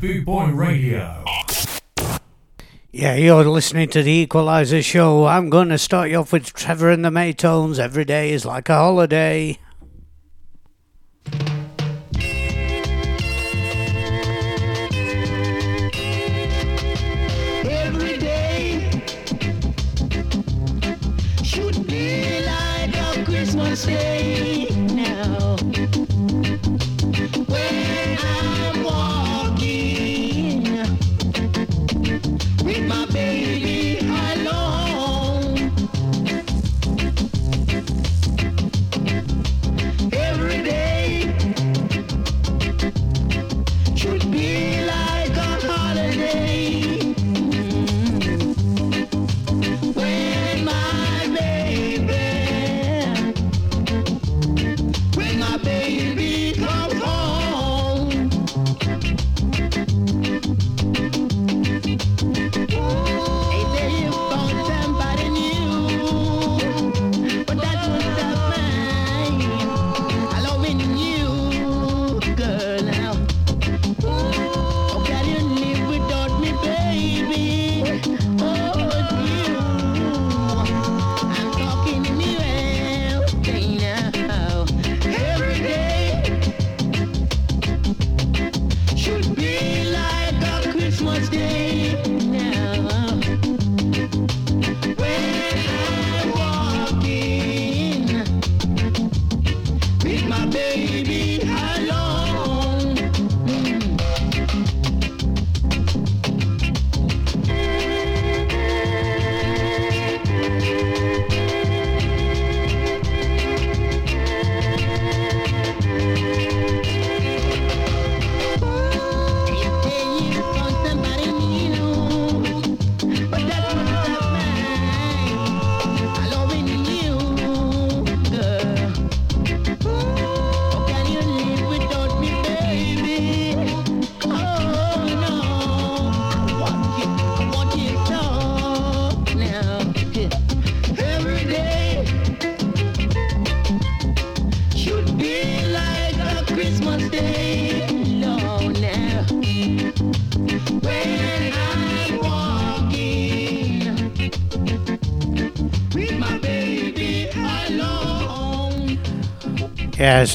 Boot Boy Radio. Yeah, you're listening to the Equalizer Show. I'm going to start you off with Trevor and the Maytones. Every day is like a holiday.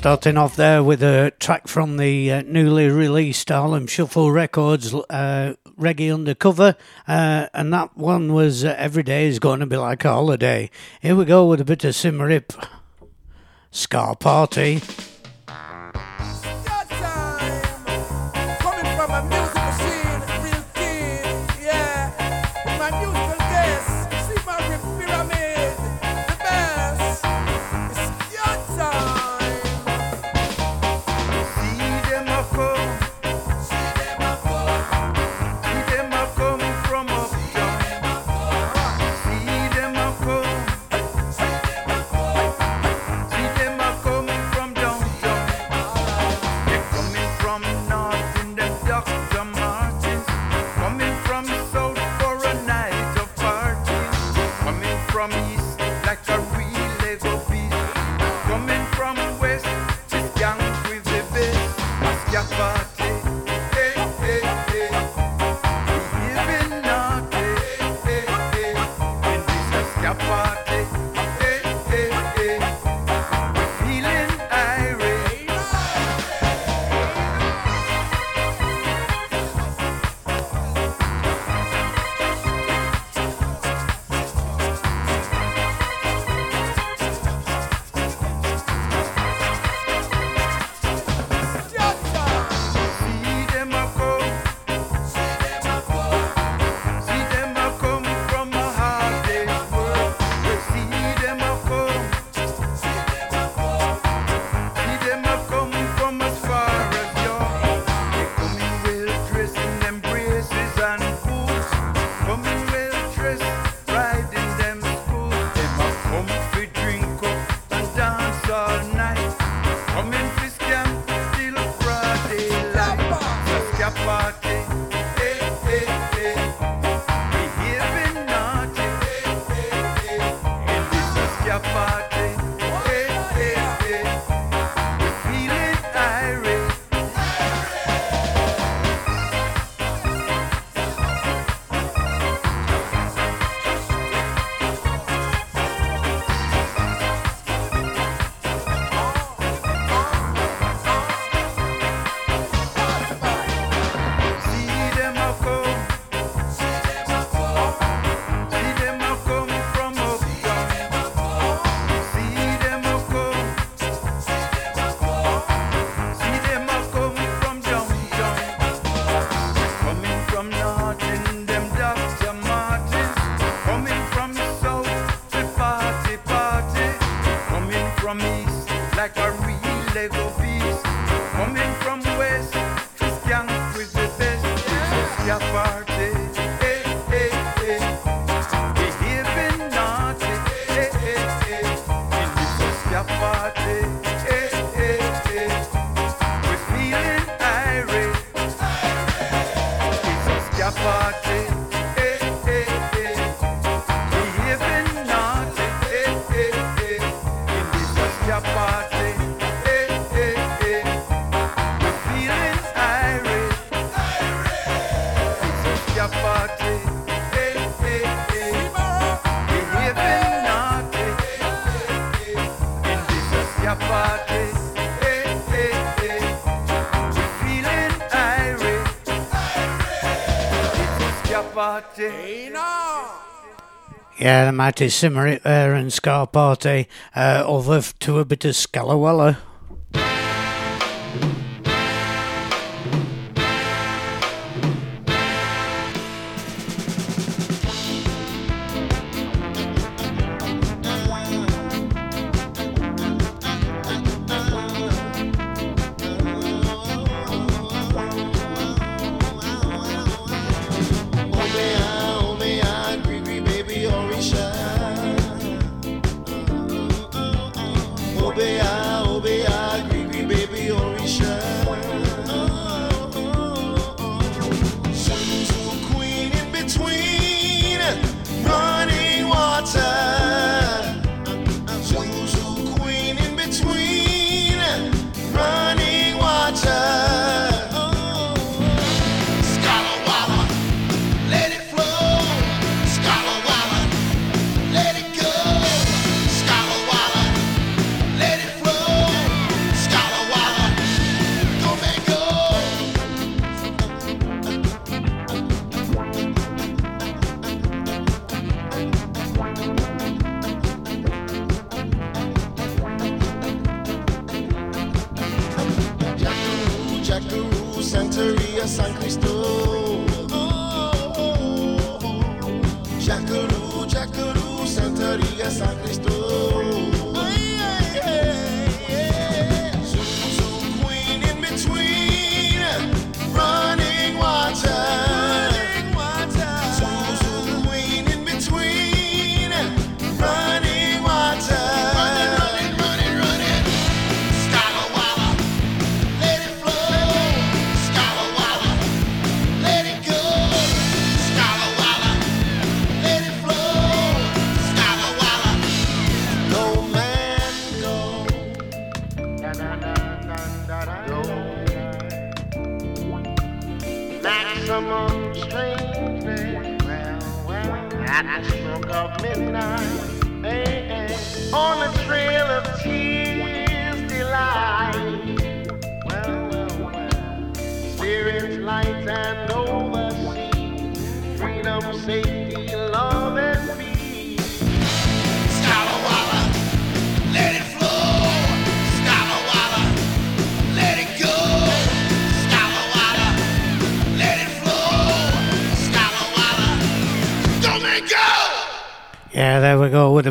Starting off there with a track from the uh, newly released Harlem Shuffle Records, uh, Reggae Undercover, uh, and that one was uh, Every Day is Going to Be Like a Holiday. Here we go with a bit of Symarip, Scar Party. mighty Symarip there and Scarpati, uh, other to a bit of Scalawella.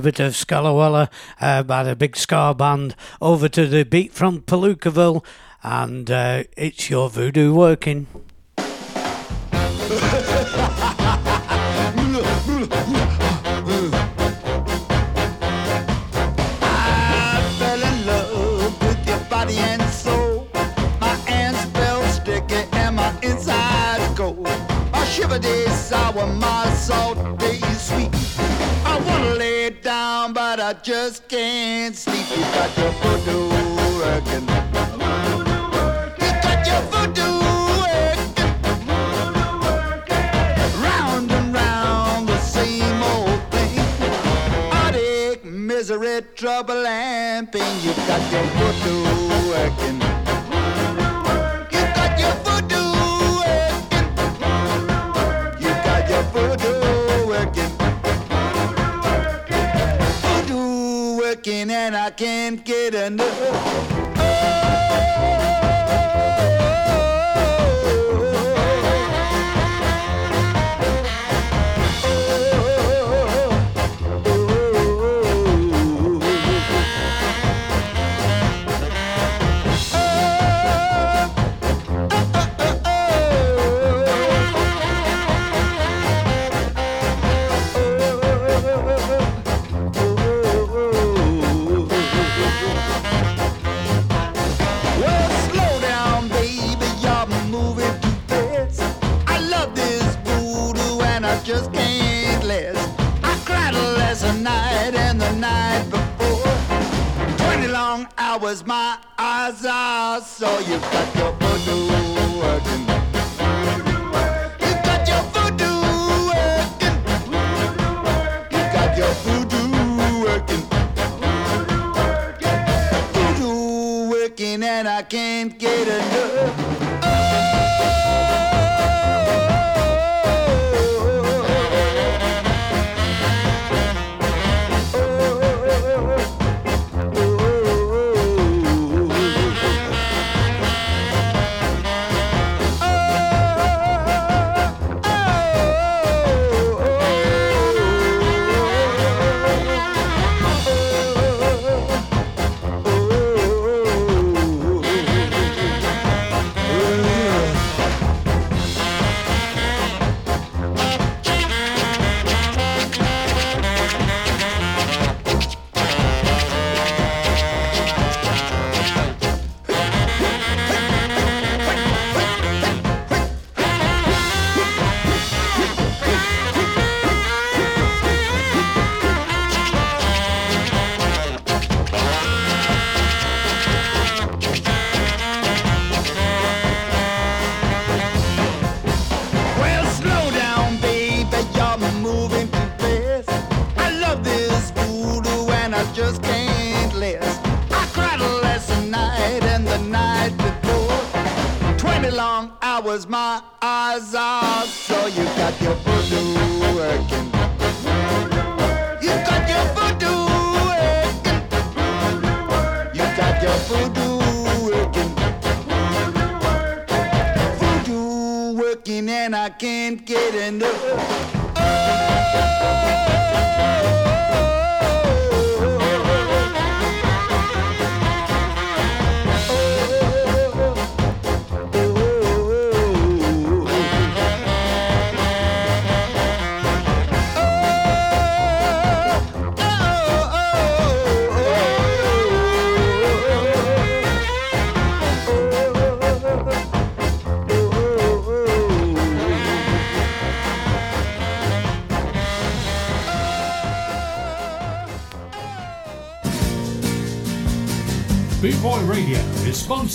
bit of Scalawella uh, by the Big Scar Band, over to the beat from Palookaville, and uh, it's your voodoo working. just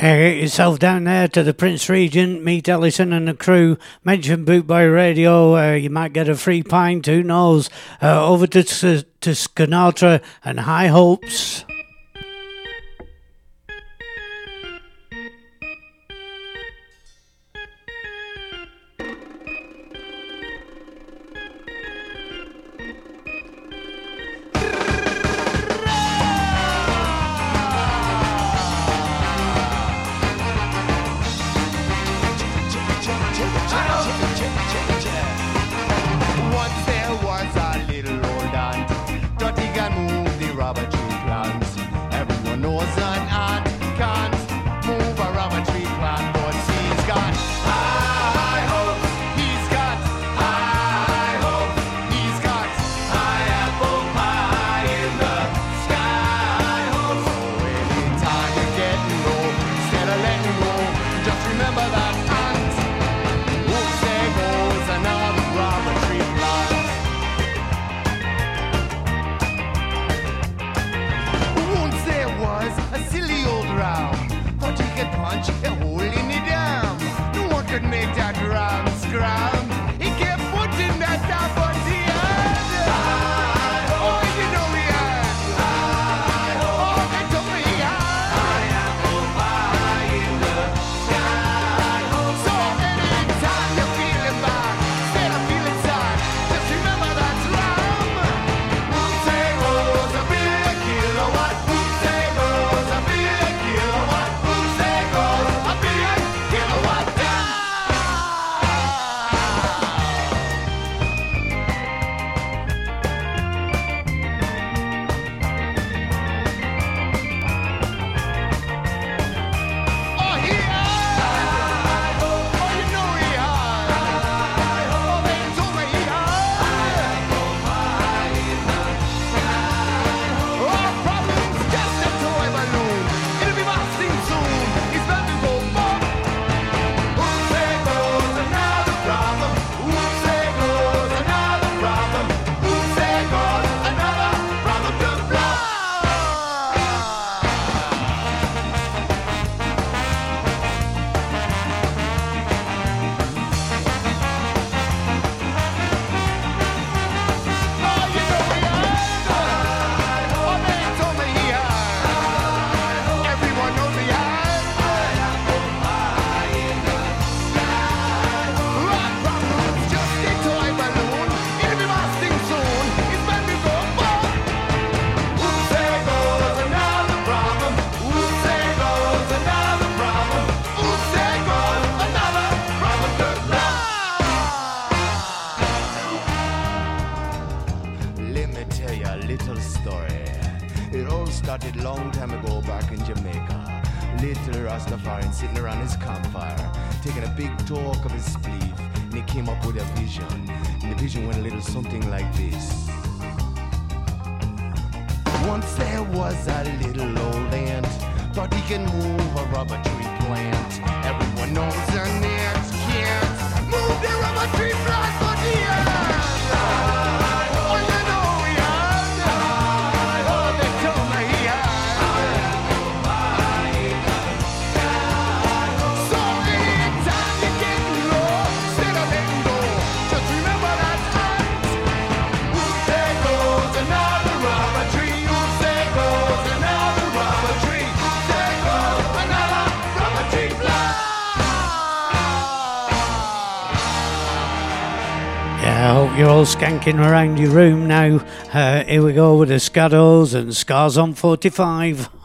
Yeah, get yourself down there to the Prince Regent, meet Ellison and the crew, mention Bootboy Radio, uh, you might get a free pint, who knows. Uh, over to, to, to and High Hopes. I hope you're all skanking around your room now. Uh, here we go with the Scuddles and Scars on 45.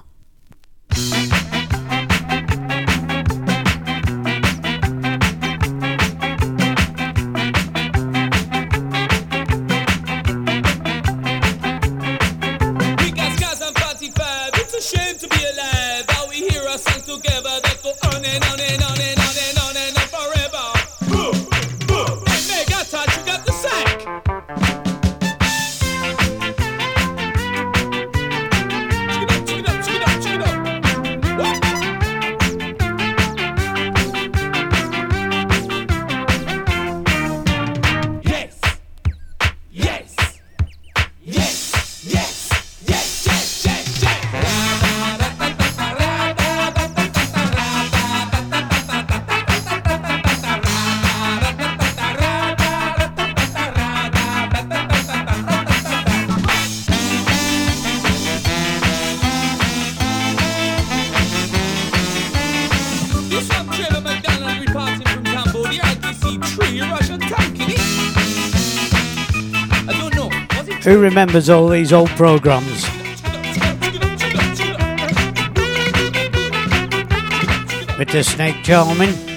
remembers all these old programs. Mr. Snake Charming.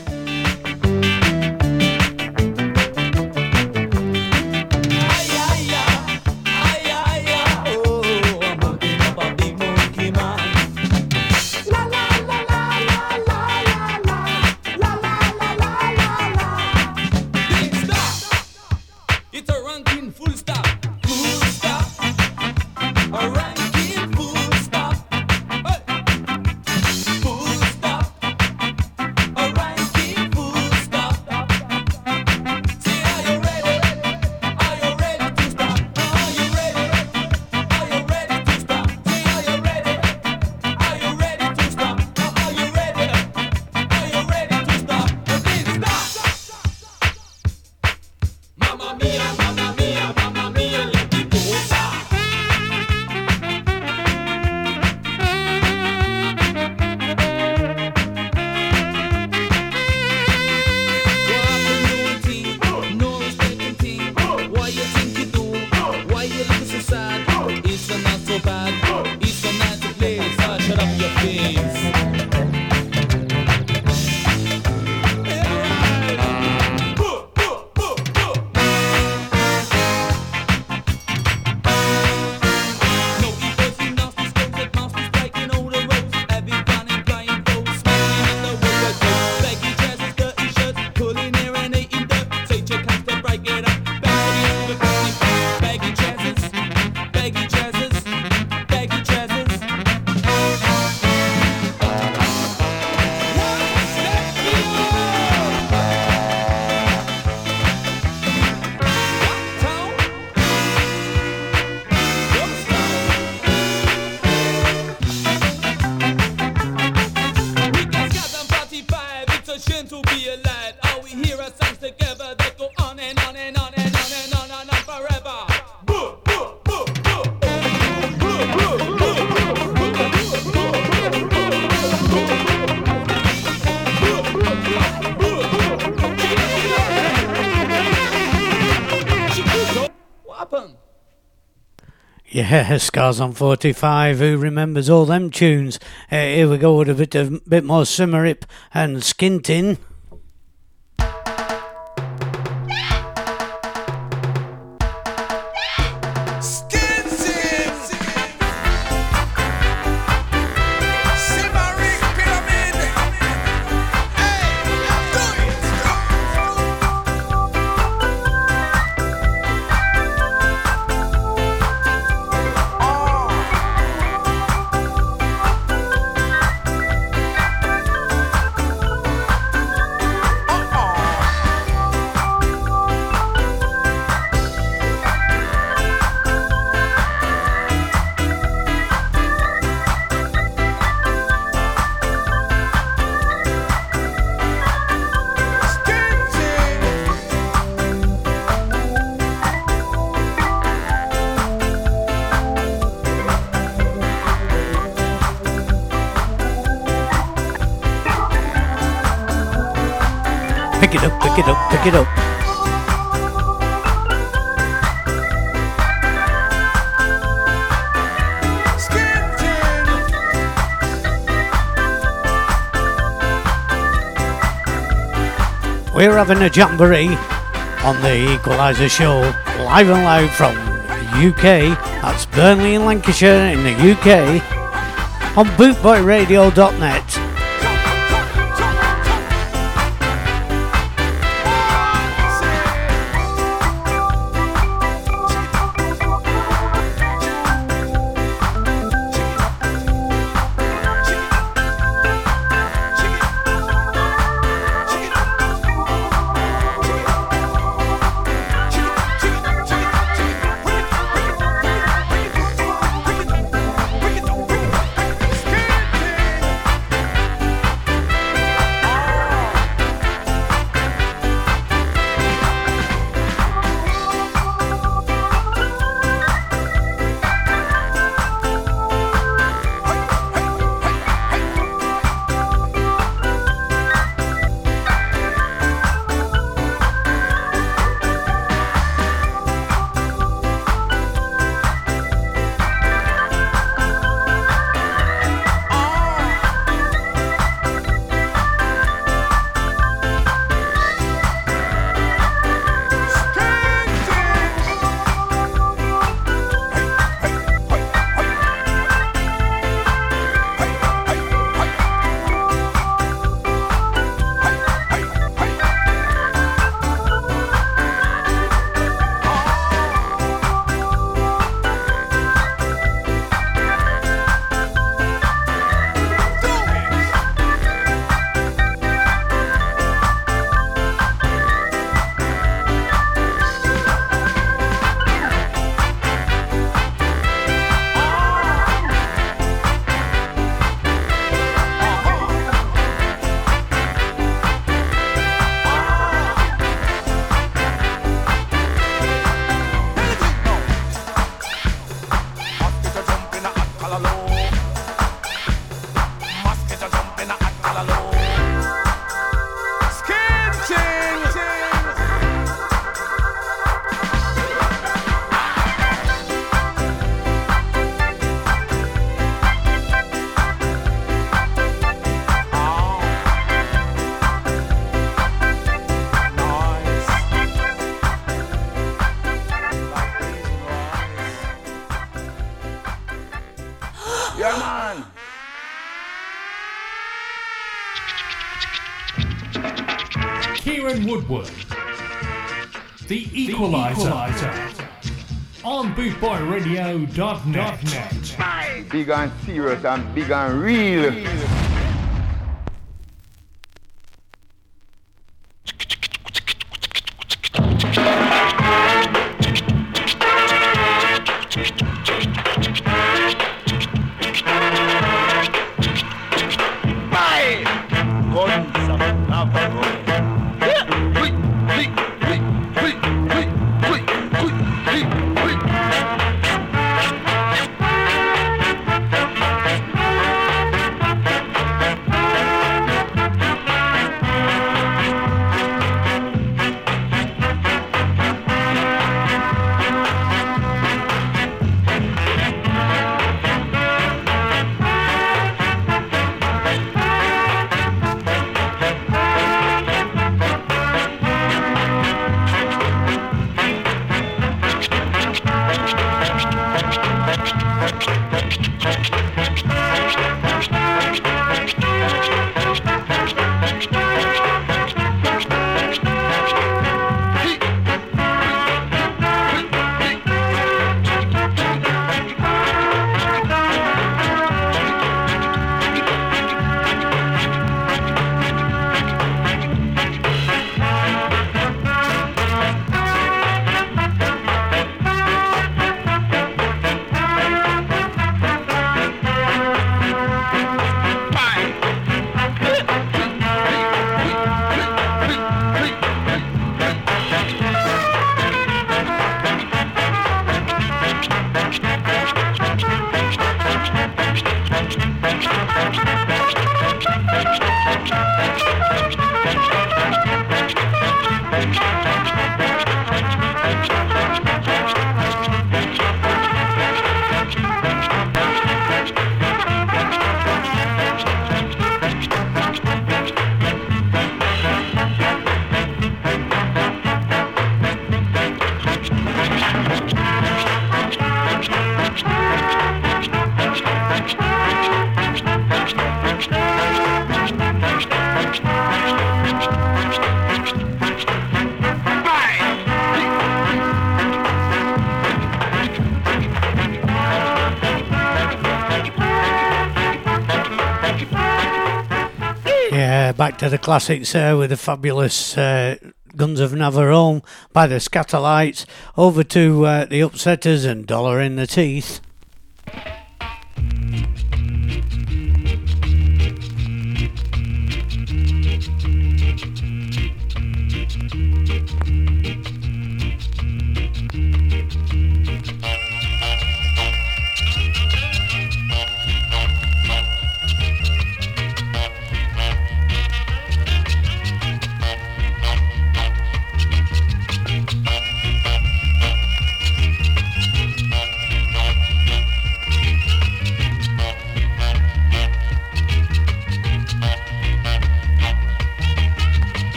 Yeah, Scars on 45, who remembers all them tunes? Uh, here we go with a bit, of, bit more Symarip and Skintin. Having a jamboree on the Equalizer show, live and live from the UK. That's Burnley in Lancashire in the UK on bootboyradio.net. Woodward. The Equalizer. On bootboyradio.net. Big and serious and big and real. To the classics there with the fabulous uh, Guns of Navarone by the Skatalites. Over to uh, the Upsetters and Dollar in the Teeth.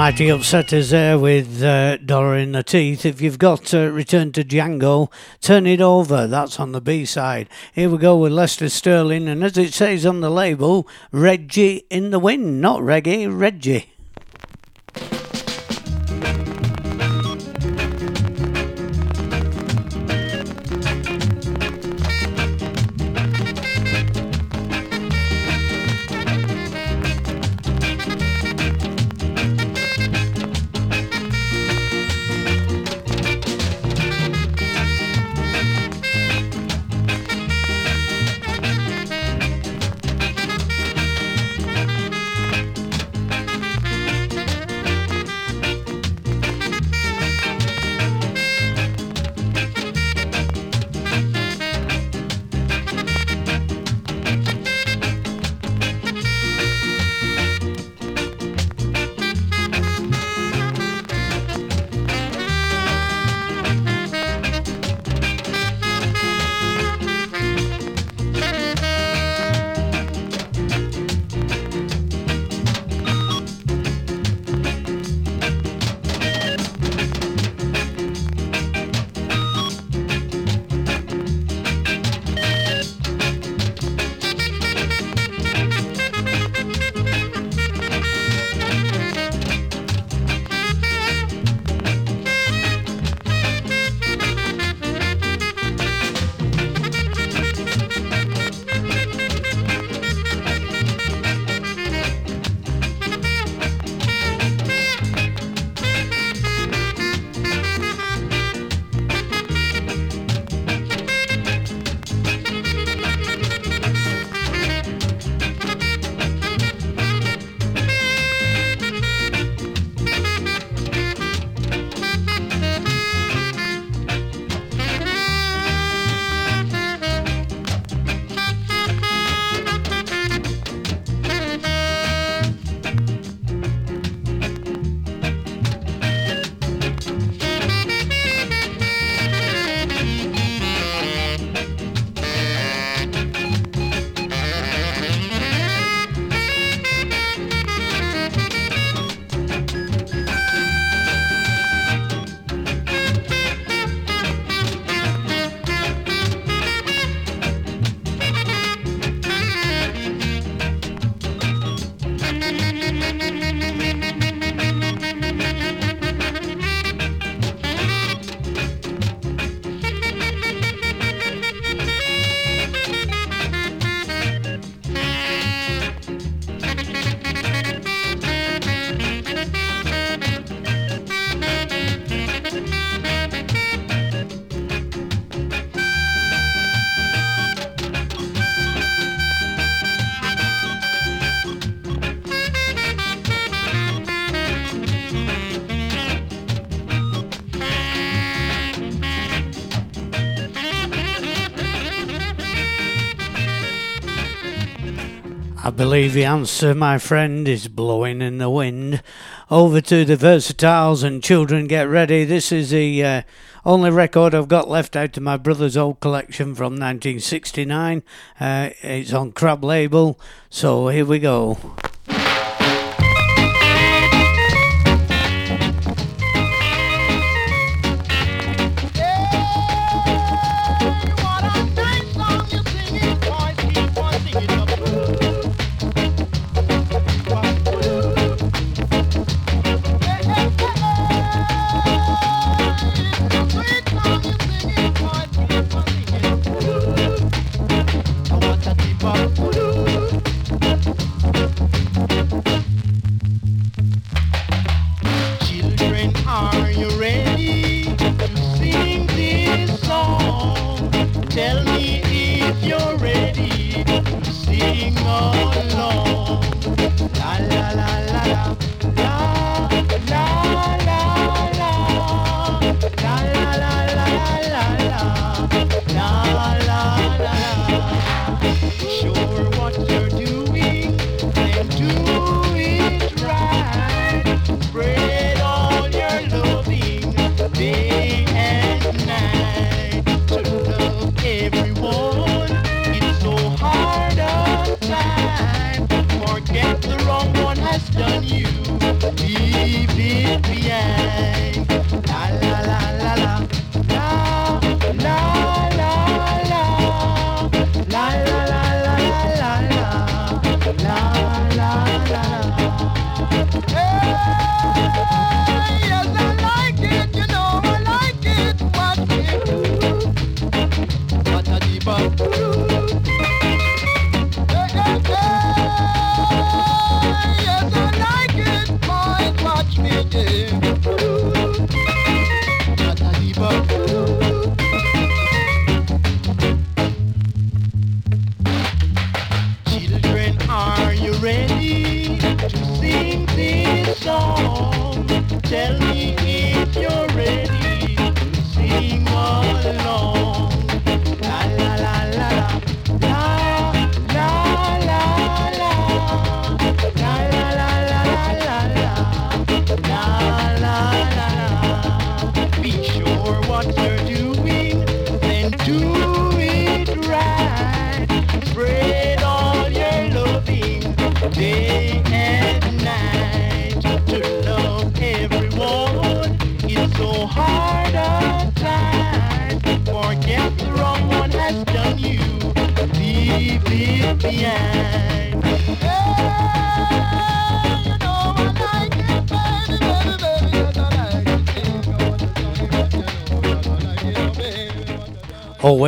Mighty upsetters there with uh, Dollar in the Teeth. If you've got uh, Return to Django, turn it over. That's on the B side. Here we go with Lester Sterling, and as it says on the label, Reggie in the wind, not reggae, Reggie. believe the answer, my friend, is blowing in the wind. Over to the versatiles and children, get ready. This is the uh, only record I've got left out of my brother's old collection from 1969. Uh, it's on Crab Label, so here we go.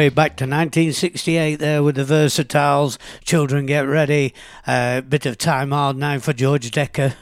way back to 1968 there with the Versatiles, Children Get Ready, a uh, bit of time hard now for George Dekker.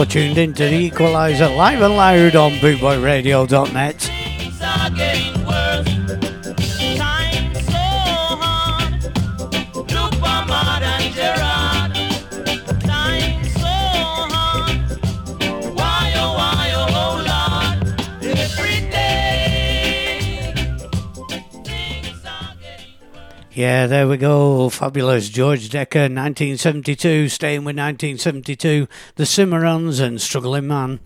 You're tuned the Equaliser live and loud on bootboyradio.net. Yeah, there we go. Fabulous. George Dekker, 1972, staying with 1972, The Cimarrons and Struggling Man.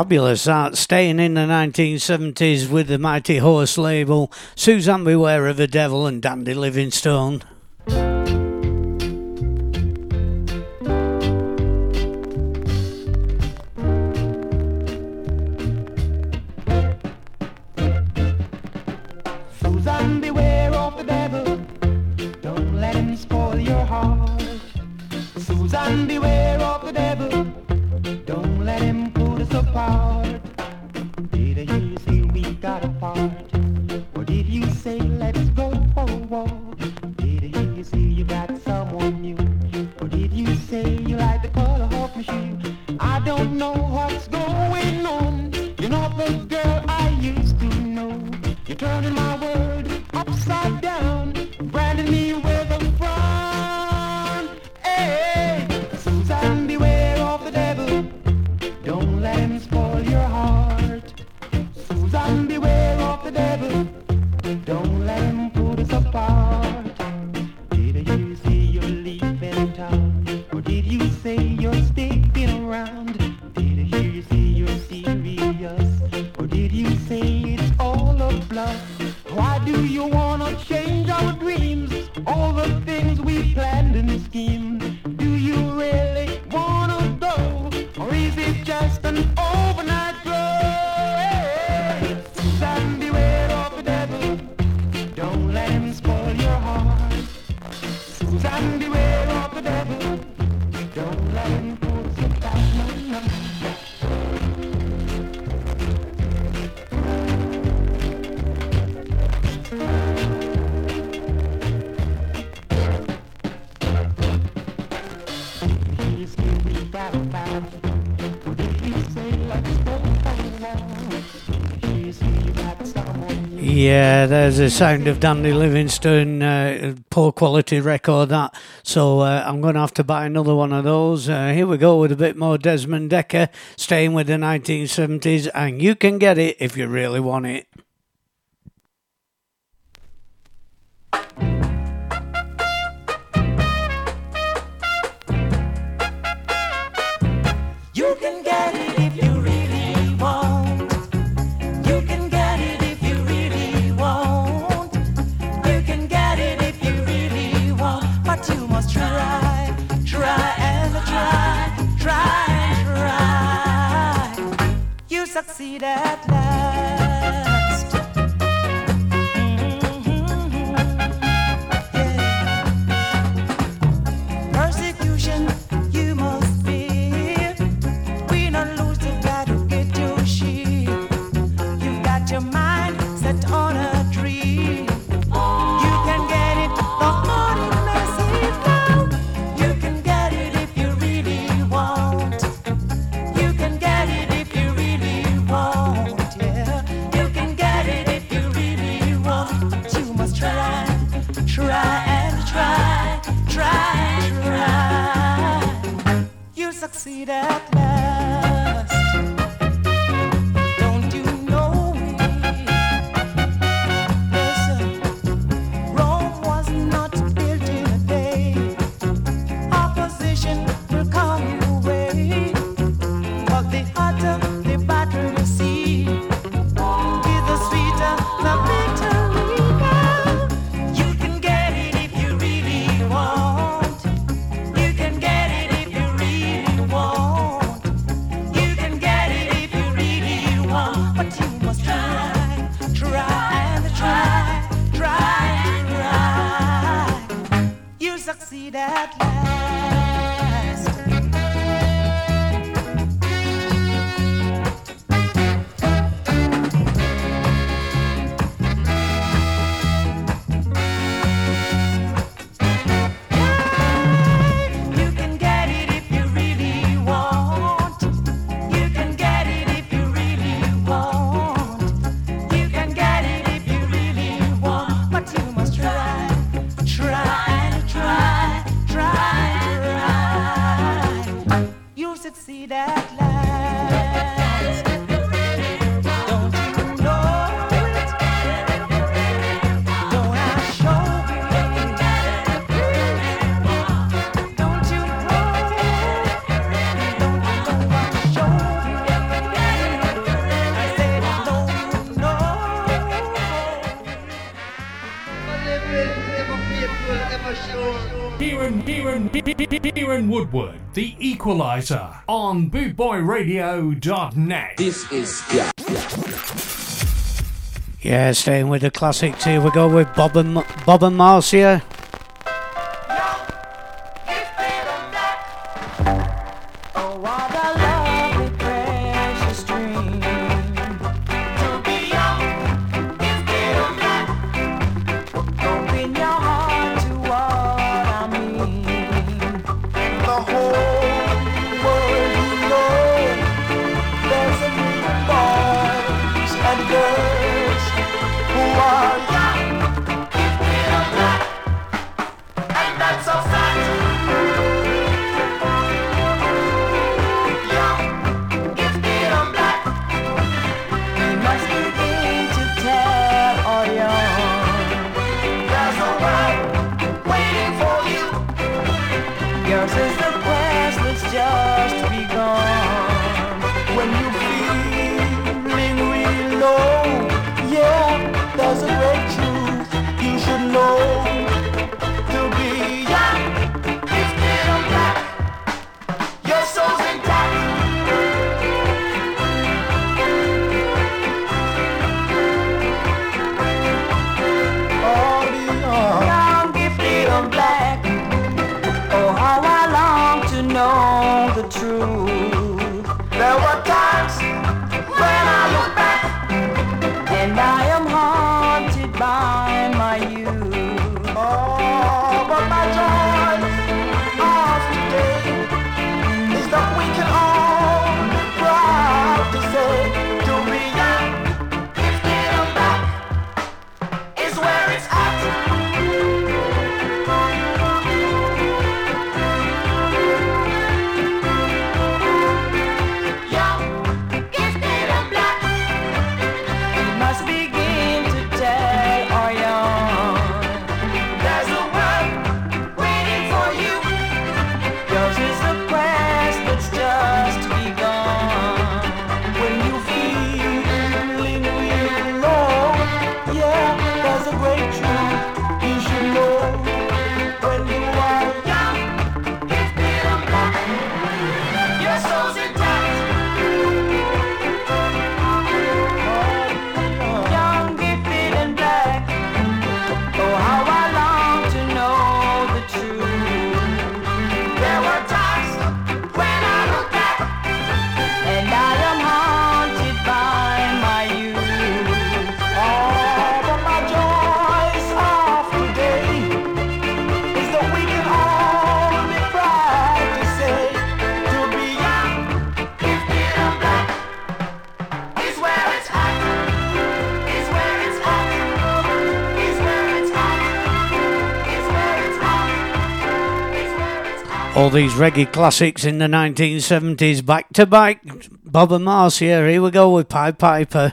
fabulous art, Staying in the 1970s with the Mighty Horse label, Suzanne Beware of the Devil and Dandy Livingstone. there's the sound of Dandy Livingstone, uh, poor quality record that. So uh, I'm going to have to buy another one of those. Uh, here we go with a bit more Desmond Dekker, staying with the 1970s, and you can get it if you really want it. see that. The Equalizer on bootboyradio.net. This is yeah. Yeah, staying with the classics here. We go with Bob and Bob and Marcia. All these reggae classics in the 1970s back to back. Bob and Marcia. Here we go with Pied Piper.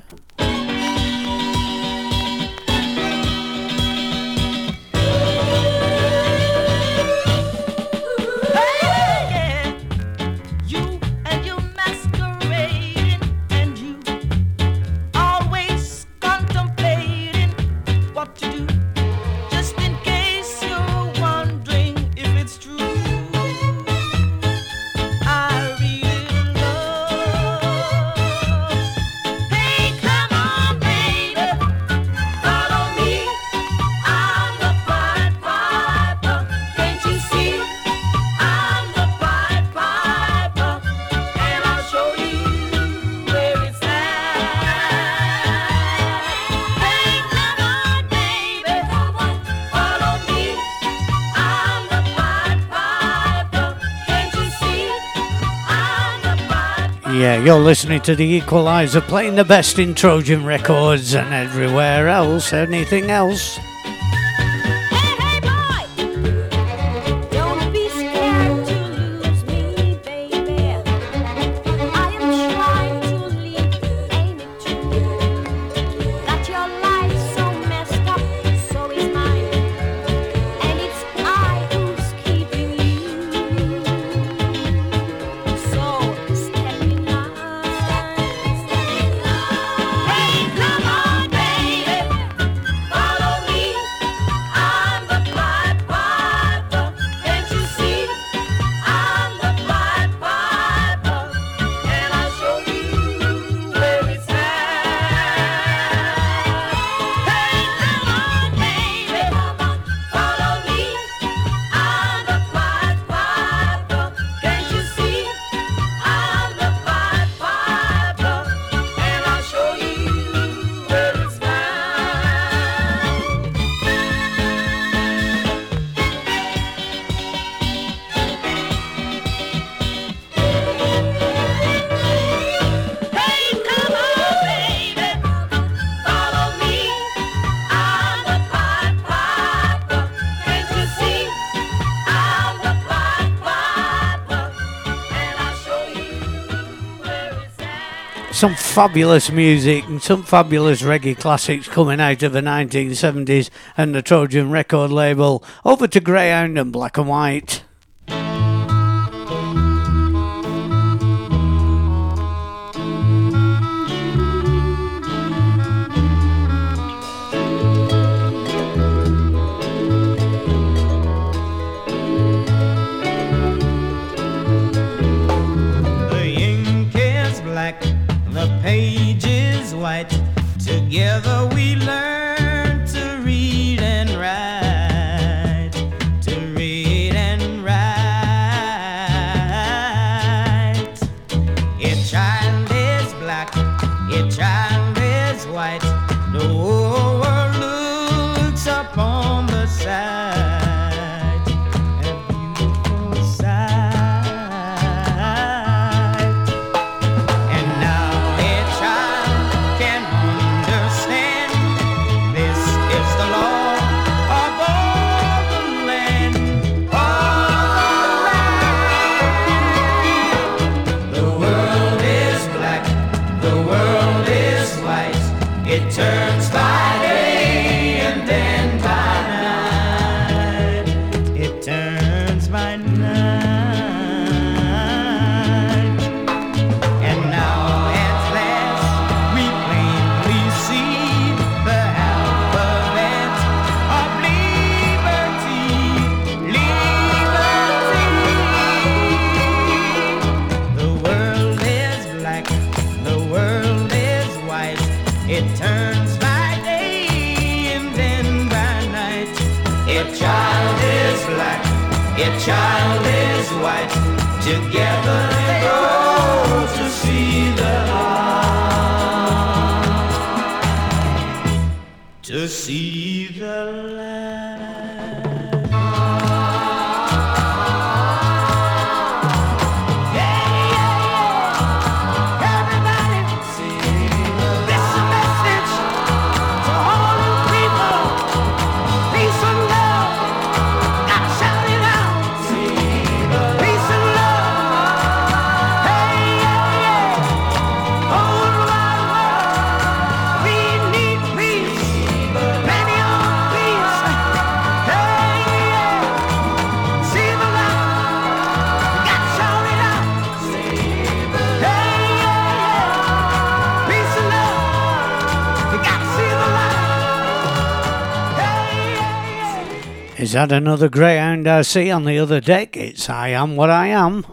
listening to The Equalizer, playing the best in Trojan Records and everywhere else. Anything else? some fabulous music and some fabulous reggae classics coming out of the 1970s and the Trojan record label. Over to Greyhound and Black and White. white. Together we learn. had another greyhound I see on the other deck. It's I am what I am.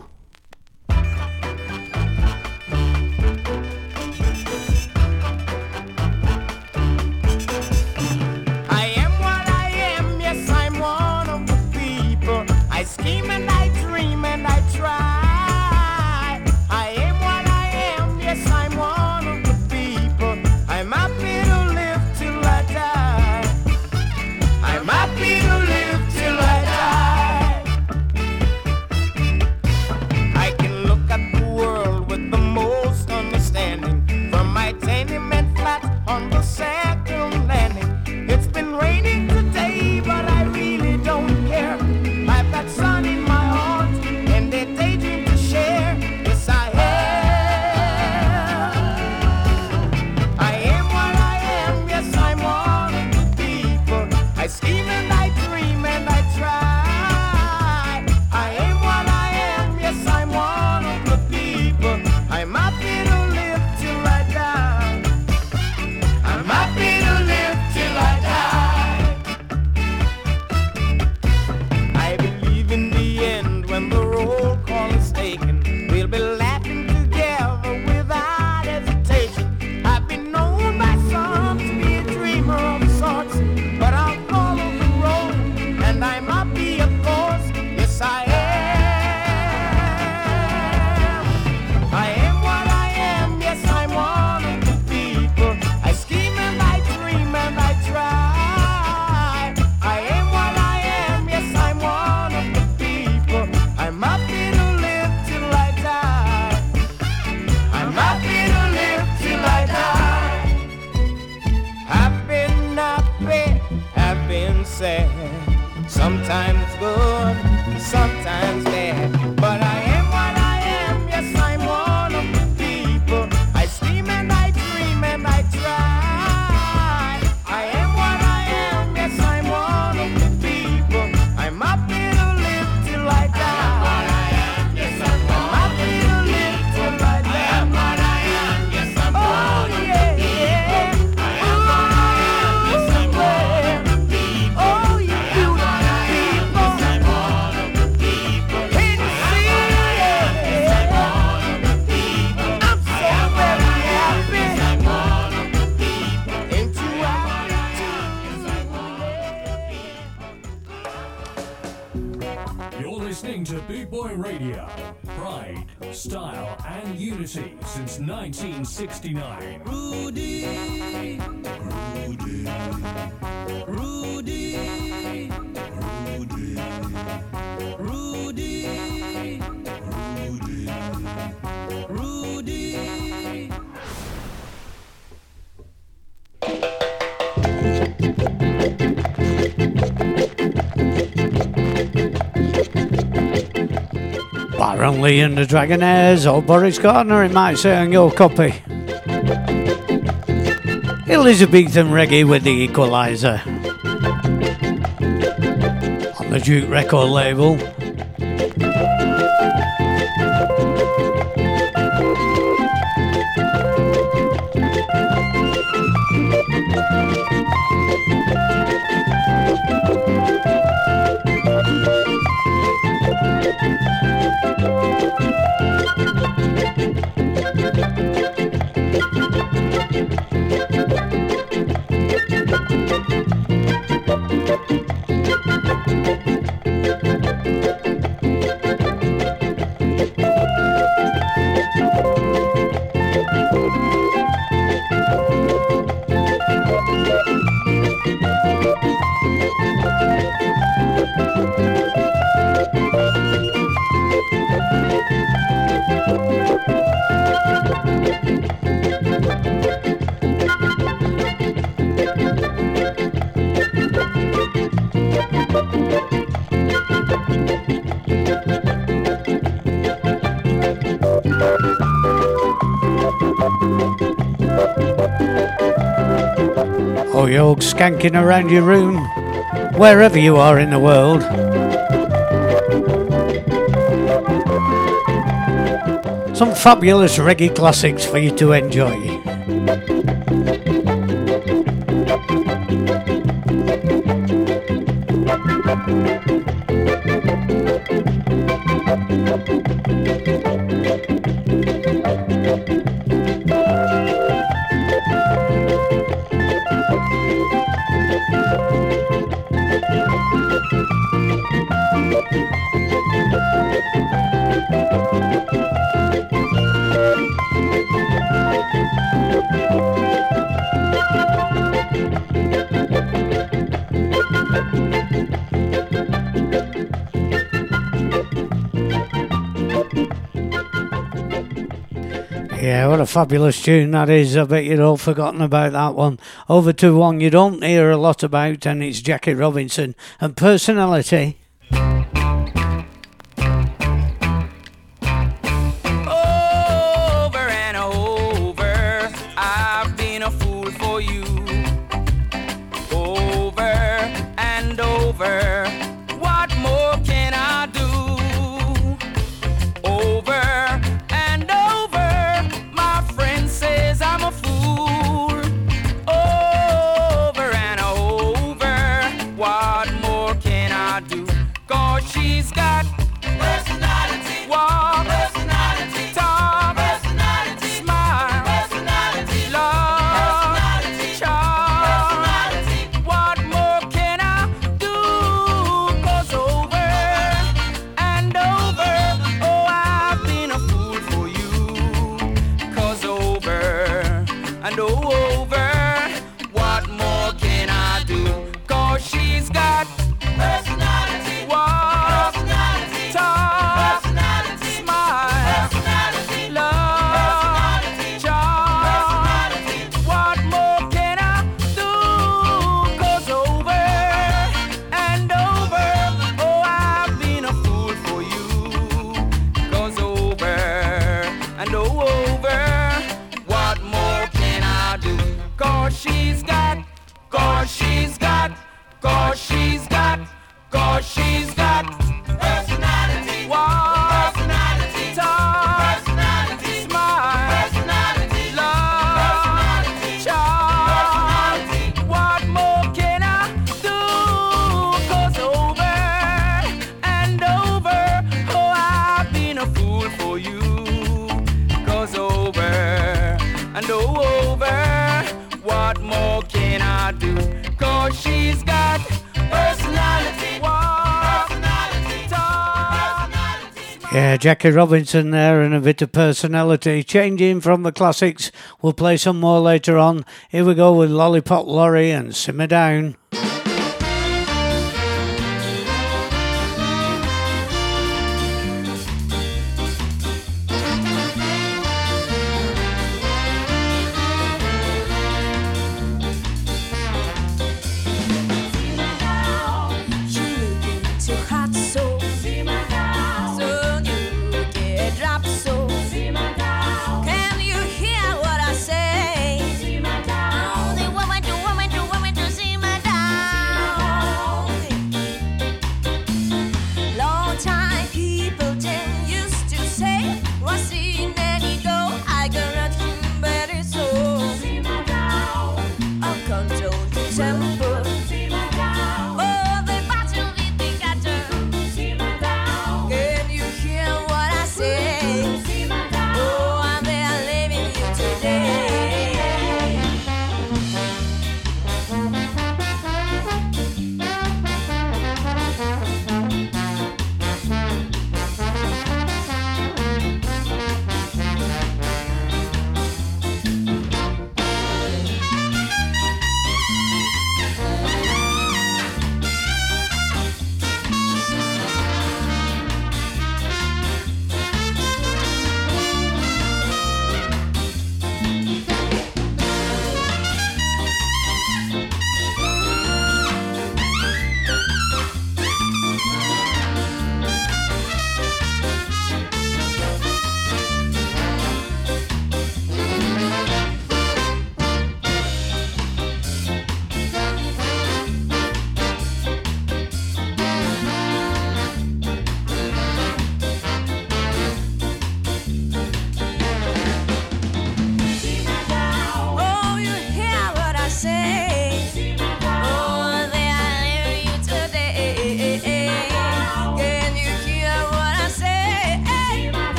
69. Rudy. Rudy. Rudy. Rudy. Rudy. Rudy. Rudy. Byron Lee and the Dragonaires, or Boris Gardiner, it might say on your copy. Elizabethan reggae with the equalizer on the Duke record label. skanking around your room, wherever you are in the world. Some fabulous reggae classics for you to enjoy. a fabulous tune that is. I bet you'd all forgotten about that one. Over to one you don't hear a lot about, and it's Jackie Robinson and personality. Jackie Robinson there and a bit of personality. Changing from the classics, we'll play some more later on. Here we go with Lollipop Lorry and Simmer Down.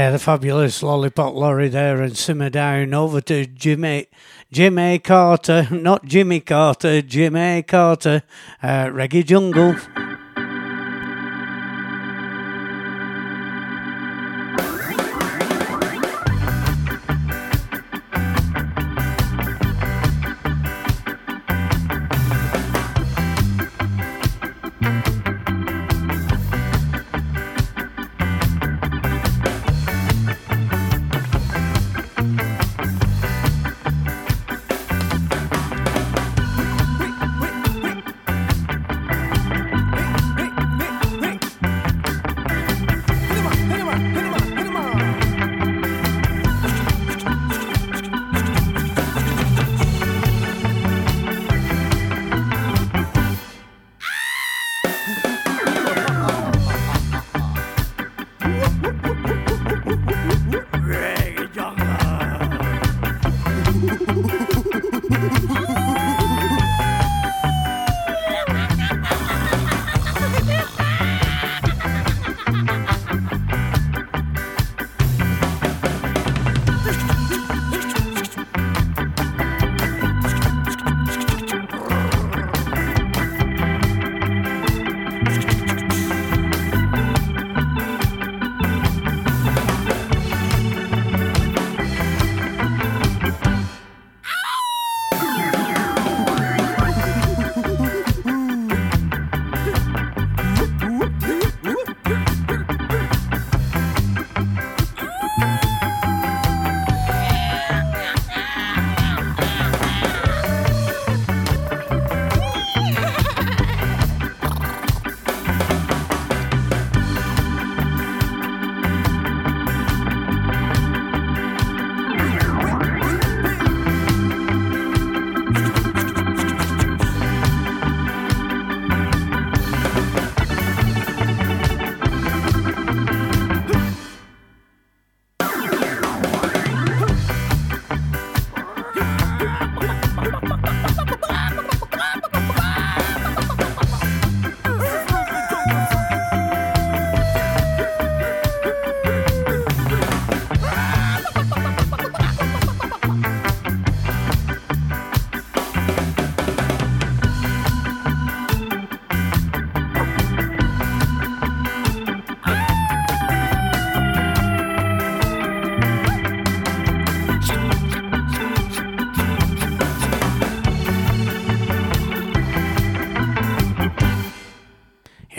Yeah, the fabulous Lollipop Lorry there and simmer down over to Jimmy Jimmy Carter, not Jimmy Carter, Jimmy Carter, uh, Reggae Jungle.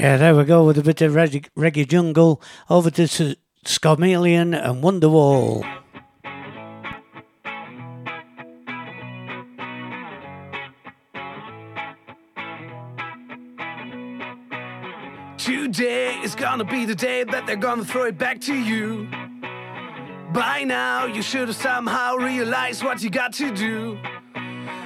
Yeah, there we go with a bit of reggae, reggae jungle over to S- Scomelian and Wonderwall. Today is gonna be the day that they're gonna throw it back to you. By now, you should have somehow realized what you got to do.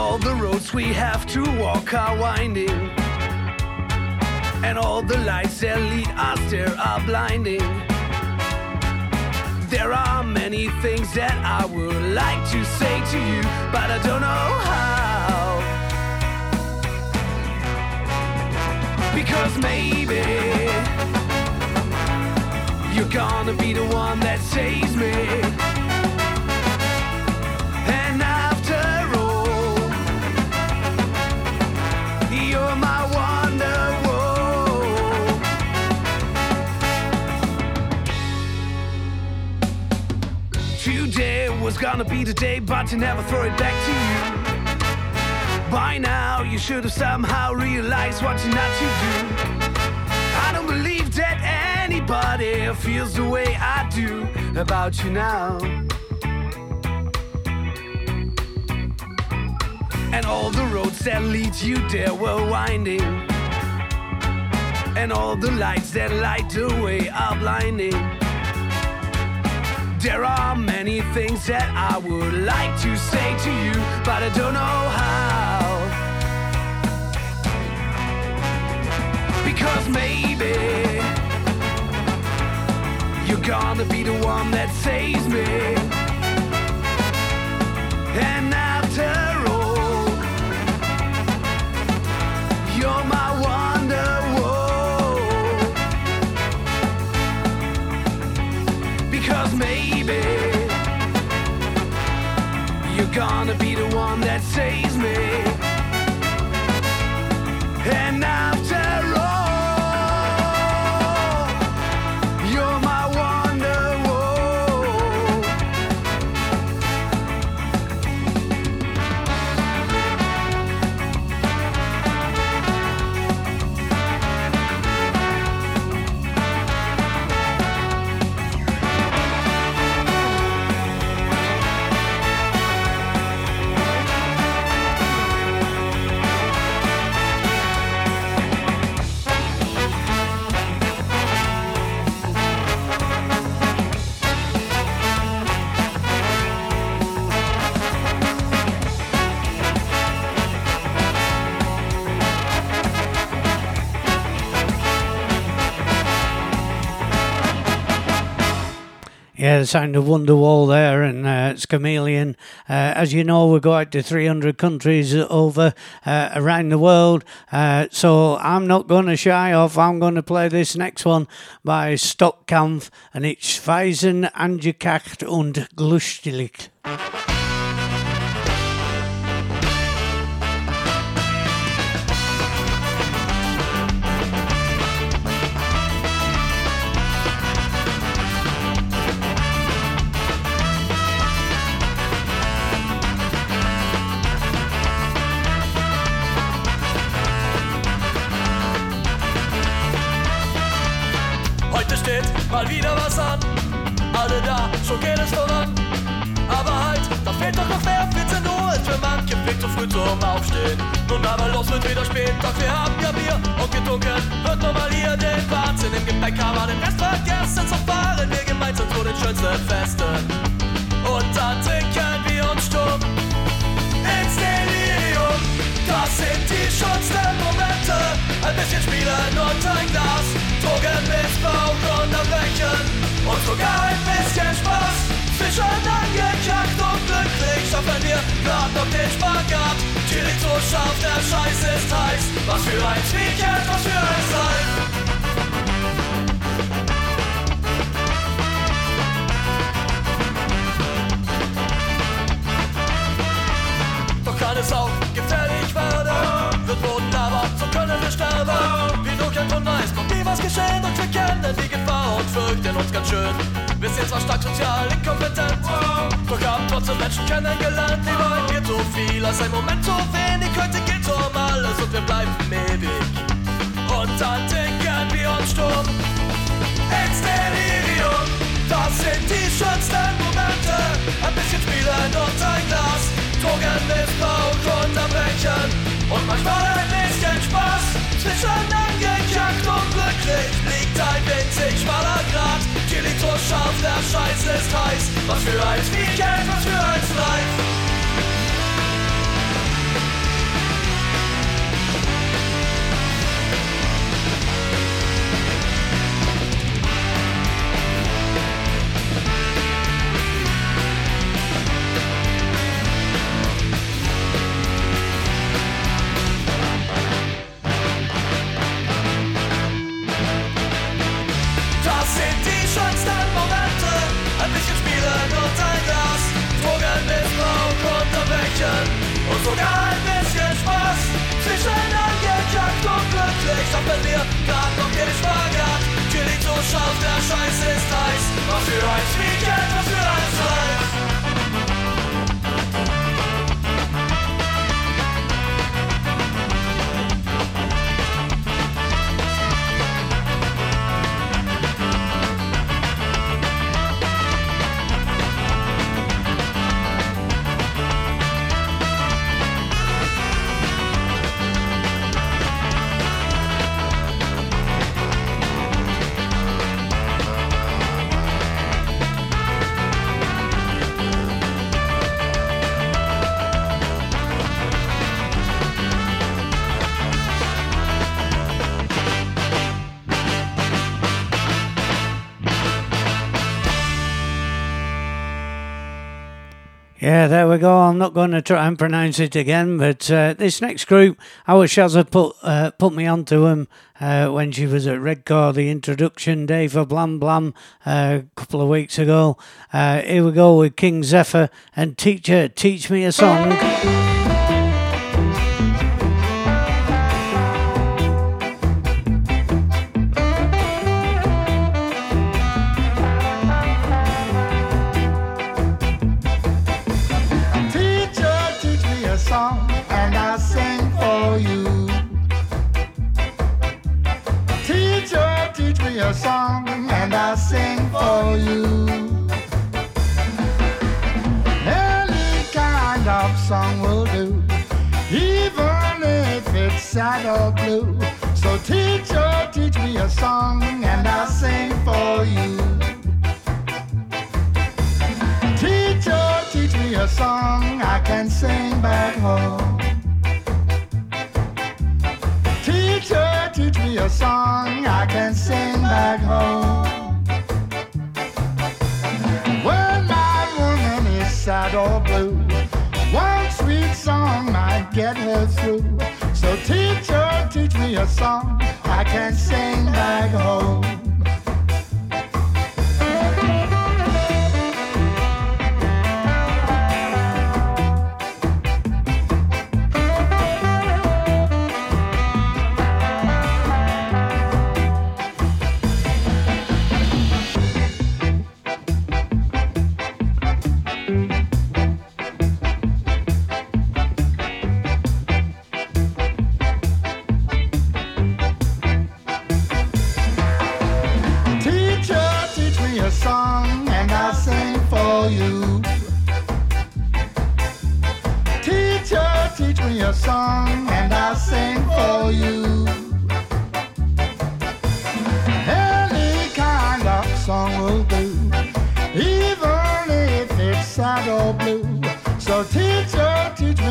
All the roads we have to walk are winding. And all the lights that lead us there are blinding. There are many things that I would like to say to you, but I don't know how. Because maybe you're gonna be the one that saves me. And was gonna be the day, but you never throw it back to you. By now, you should have somehow realized what you're not to do. I don't believe that anybody feels the way I do about you now. And all the roads that lead you there were winding. And all the lights that light the way are blinding. There are many things that I would like to say to you, but I don't know how. Because maybe you're gonna be the one that saves me. And gonna be the one that saves me. And after the sound of Wonderwall there and uh, it's Chameleon. Uh, as you know, we go out to 300 countries over uh, around the world. Uh, so I'm not going to shy off. I'm going to play this next one by Stockkampf and it's Weisen angekacht und glustelig. Da, so geht es voran. Aber halt, da fehlt doch noch wer 14 Uhr ist für manche viel zu früh zum Aufstehen. Nun aber los wird wieder spät, doch wir haben ja Bier und getrunken. Wird nochmal hier den Wahnsinn im Gepäck, aber den Rest vergessen zu fahren. Wir gemeinsam zu den schönsten Festen. Und dann trinken wir uns stumm ins Delirium. Das sind die schönsten Momente. Ein bisschen spielen und ein Glas. Drogen, Missbrauch und Erbrechen. Und sogar ein bisschen Spaß. Zwischen angekackt und glücklich schaffen wir grad noch den Spagat. Chili so scharf, der Scheiß ist heiß. Was für ein Weekend, was für ein Life. Doch kann es auch gefährlich werden. Wird Boden aber, so können wir sterben. Wie durch ein Wunder ist noch nie was geschehen und fürchten uns ganz schön. Wir sind zwar stark sozial inkompetent, doch haben trotzdem Menschen kennengelernt. Die wollen mir so viel als ein Moment so wenig. Heute geht um alles und wir bleiben ewig. Und dann trinken wir uns stumm ins Delirium. Das sind die schönsten Momente. Ein bisschen spielen und ein Glas. Drogen, Missbrauch und Erbrechen. Und manchmal ein bisschen Spaß. Zwischen angekackt und glücklich Scharf, der Scheiß ist heiß. Was für ein Weekend, was für ein Life. Yeah, there we go. I'm not going to try and pronounce it again, but uh, this next group, our Shazza put uh, put me onto them uh, when she was at Redcar, the introduction day for Blam Blam uh, a couple of weeks ago. Uh, here we go with King Zephyr and Teacher, Teach Me a Song. For you. Any kind of song will do, even if it's sad or blue. So teacher, teach me a song and I'll sing for you. Teacher, teach me a song I can sing back home. Teacher, teach me a song I can sing back home. Get her through. So teacher, teach me a song I can sing back home.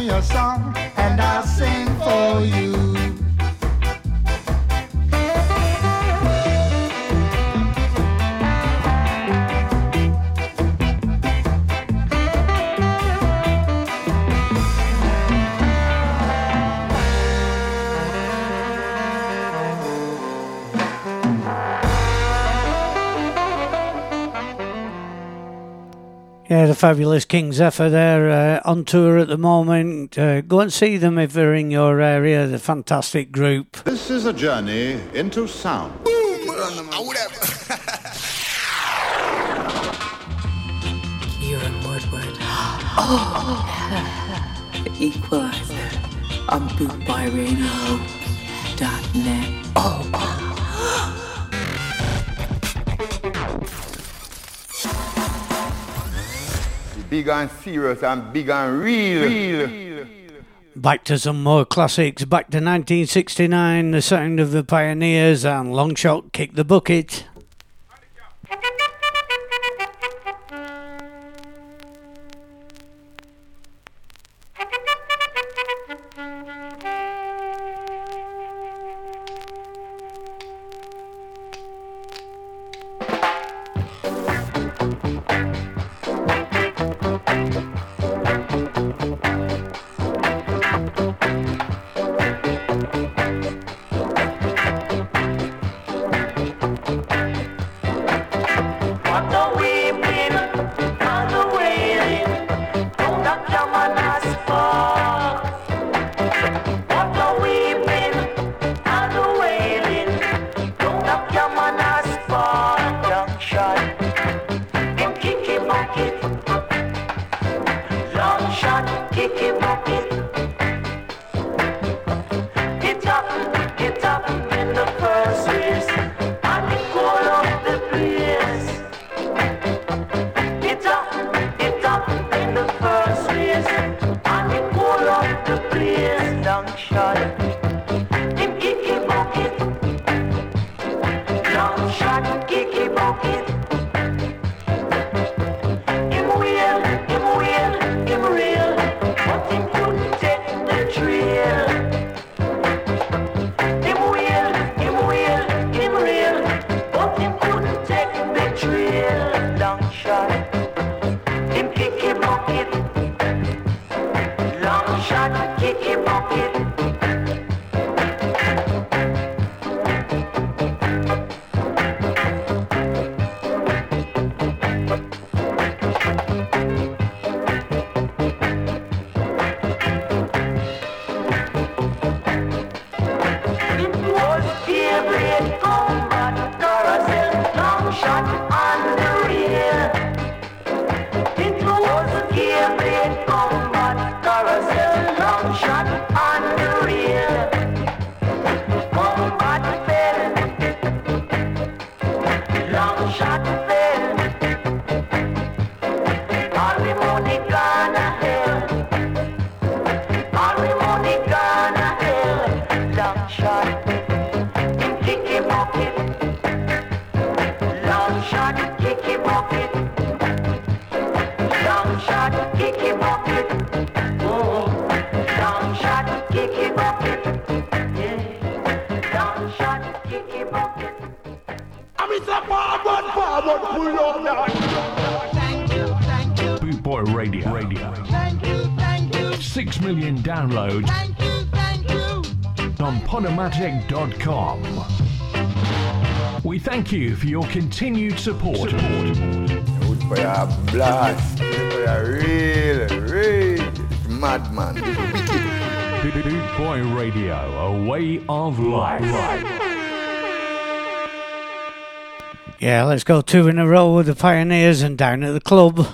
A song and I'll sing for you. Yeah, the fabulous King Zephyr there uh, on tour at the moment. Uh, go and see them if they're in your area. The fantastic group. This is a journey into sound. Boom! You're a Woodward. Oh, Equalizer on bootboyradio.net. Oh, Big and serious and big and real. real. Back to some more classics. Back to 1969, the sound of the Pioneers and Longshot Kick the Bucket. Bootboy Radio. Radio. Thank you, thank you. Six million downloads. Thank you, thank you. On Podomatic.com. We thank you for your continued support. We are blast. We are real, real madman. Boot Boy Radio, a way of life. Yeah, let's go two in a row with the Pioneers and down at the club.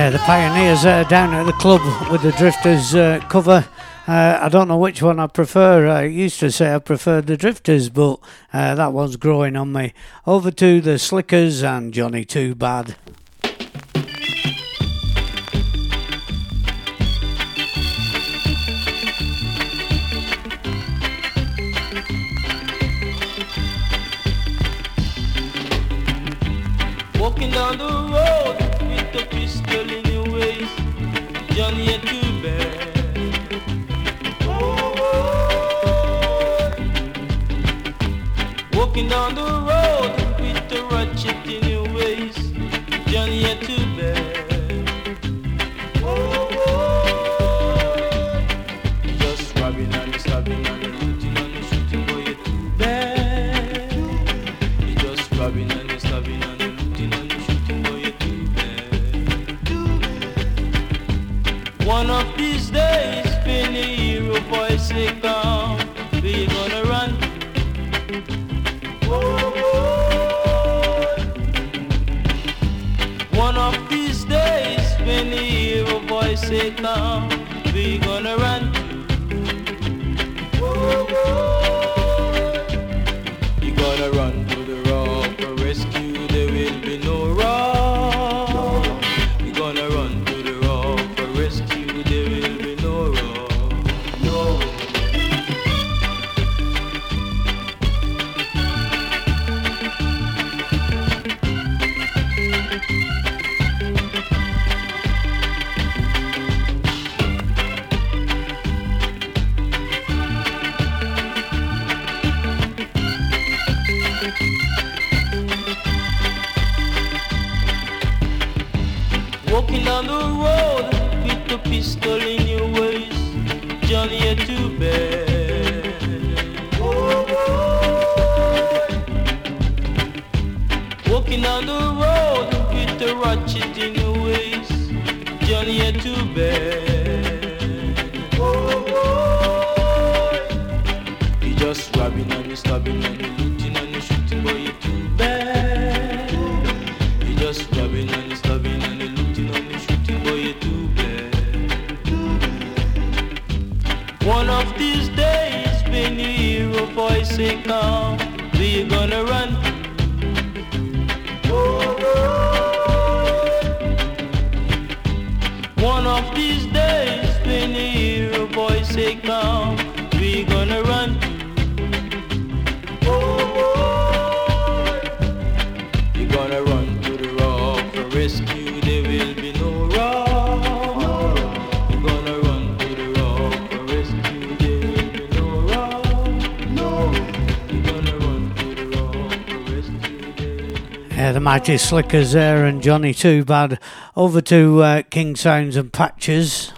Yeah, the Pioneers uh, down at the club with the Drifters uh, cover. Uh, I don't know which one I prefer. I used to say I preferred the Drifters, but uh, that one's growing on me. Over to the Slickers and Johnny Too Bad. walking on the Mighty Slickers there and Johnny Too Bad. Over to uh, King Sounds and Patches.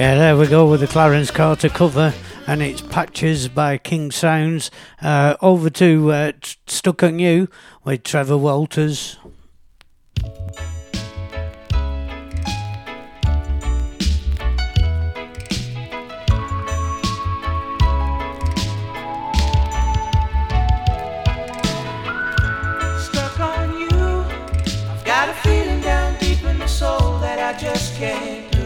Yeah, there we go with the Clarence Carter cover, and it's Patches by King Sounds. Uh, over to uh, Stuck on You with Trevor Walters. Stuck on you, I've got a feeling down deep in the soul that I just can't.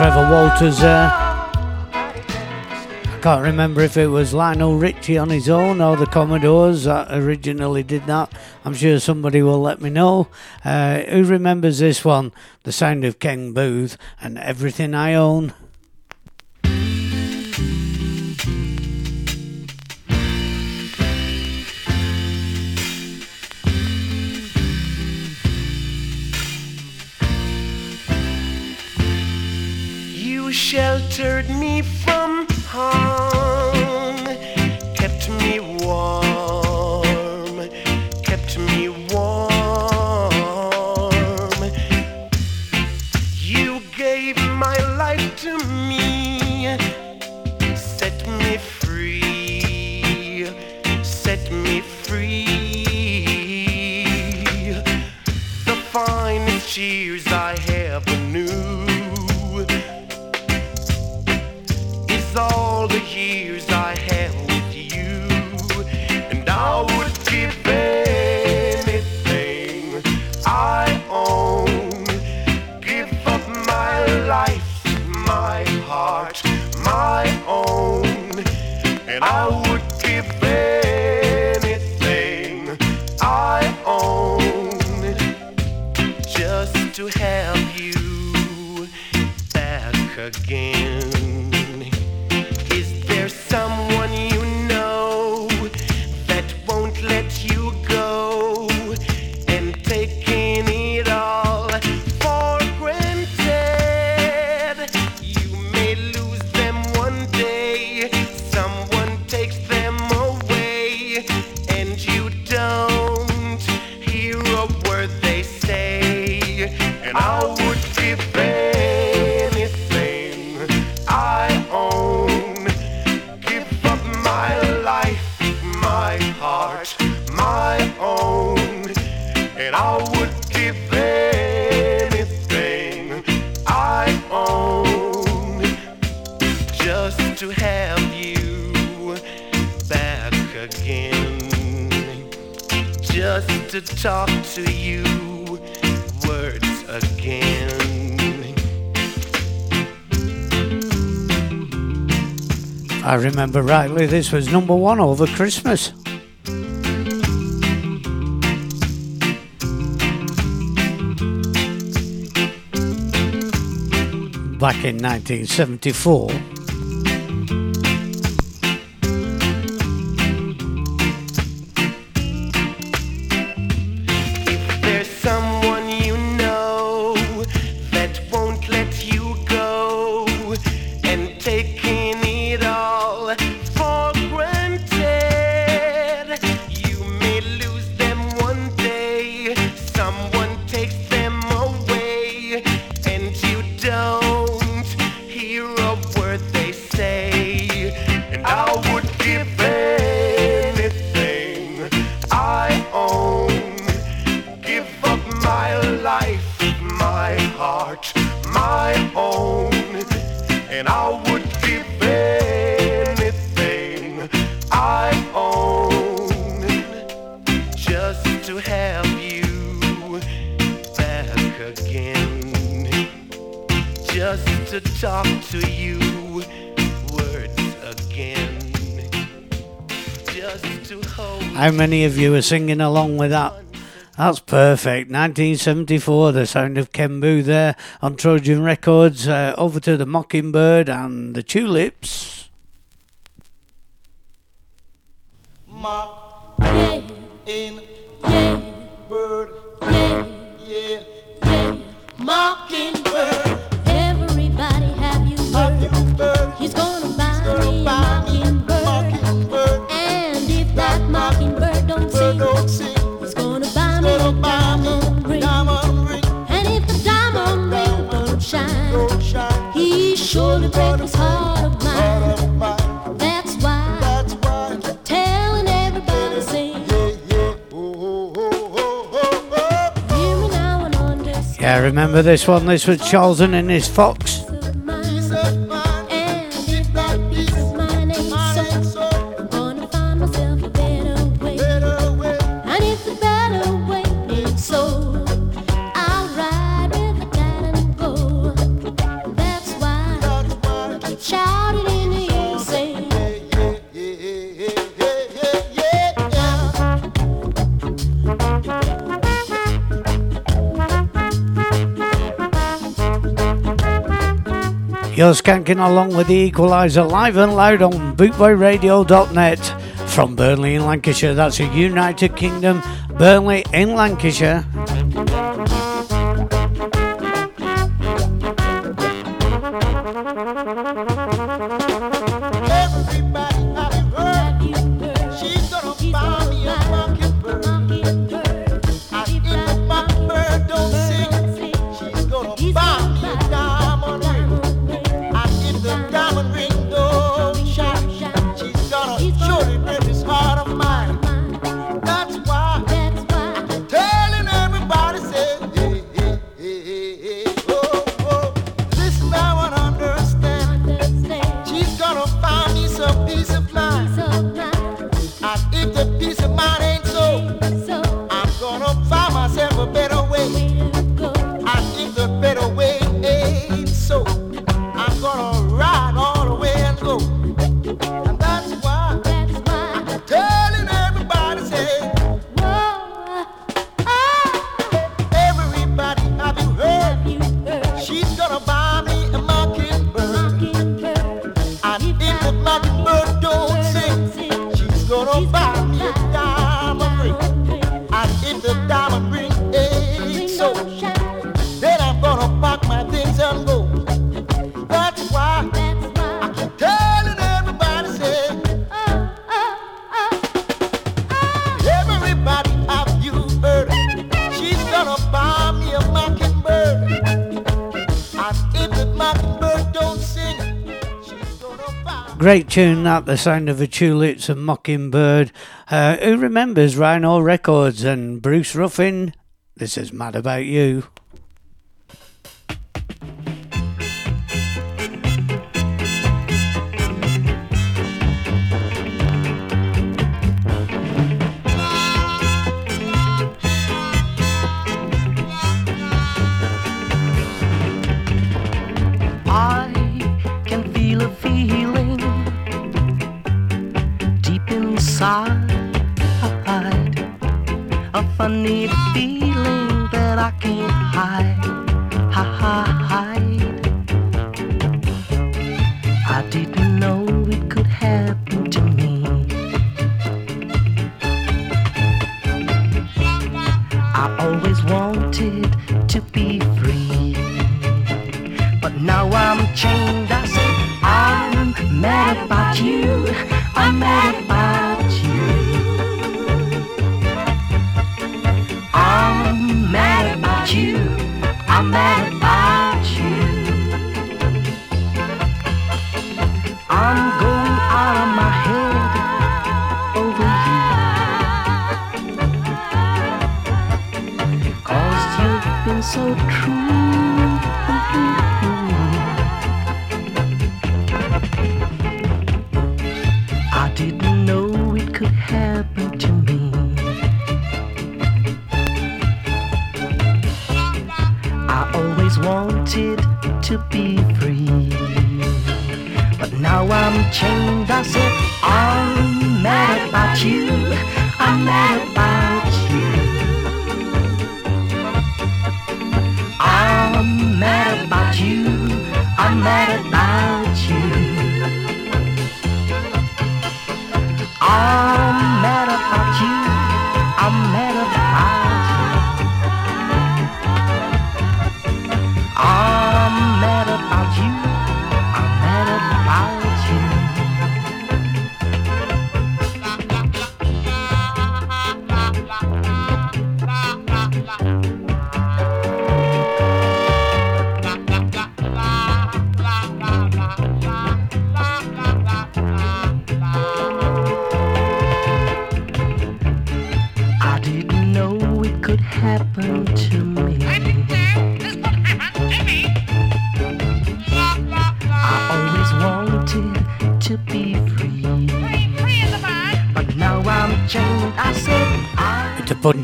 Trevor Walters there. I can't remember if it was Lionel Richie on his own or the Commodores that originally did that. I'm sure somebody will let me know. Uh, who remembers this one? The Sound of Ken Boothe and Everything I Own. remember rightly, this was number one over Christmas. Back in 1974. were singing along with that. That's perfect. 1974, the sound of Ken Boothe there on Trojan Records. Uh, over to the Mockingbird and the Tulips. Yeah, remember this one? This was Charlton and his Fox. skanking along with the equaliser live and loud on bootboyradio.net from Burnley in Lancashire. That's a United Kingdom, Burnley in Lancashire. Tune that, the sound of the tulips and mockingbird. Uh, who remembers Rhino Records and Bruce Ruffin? This is Mad About You. So true.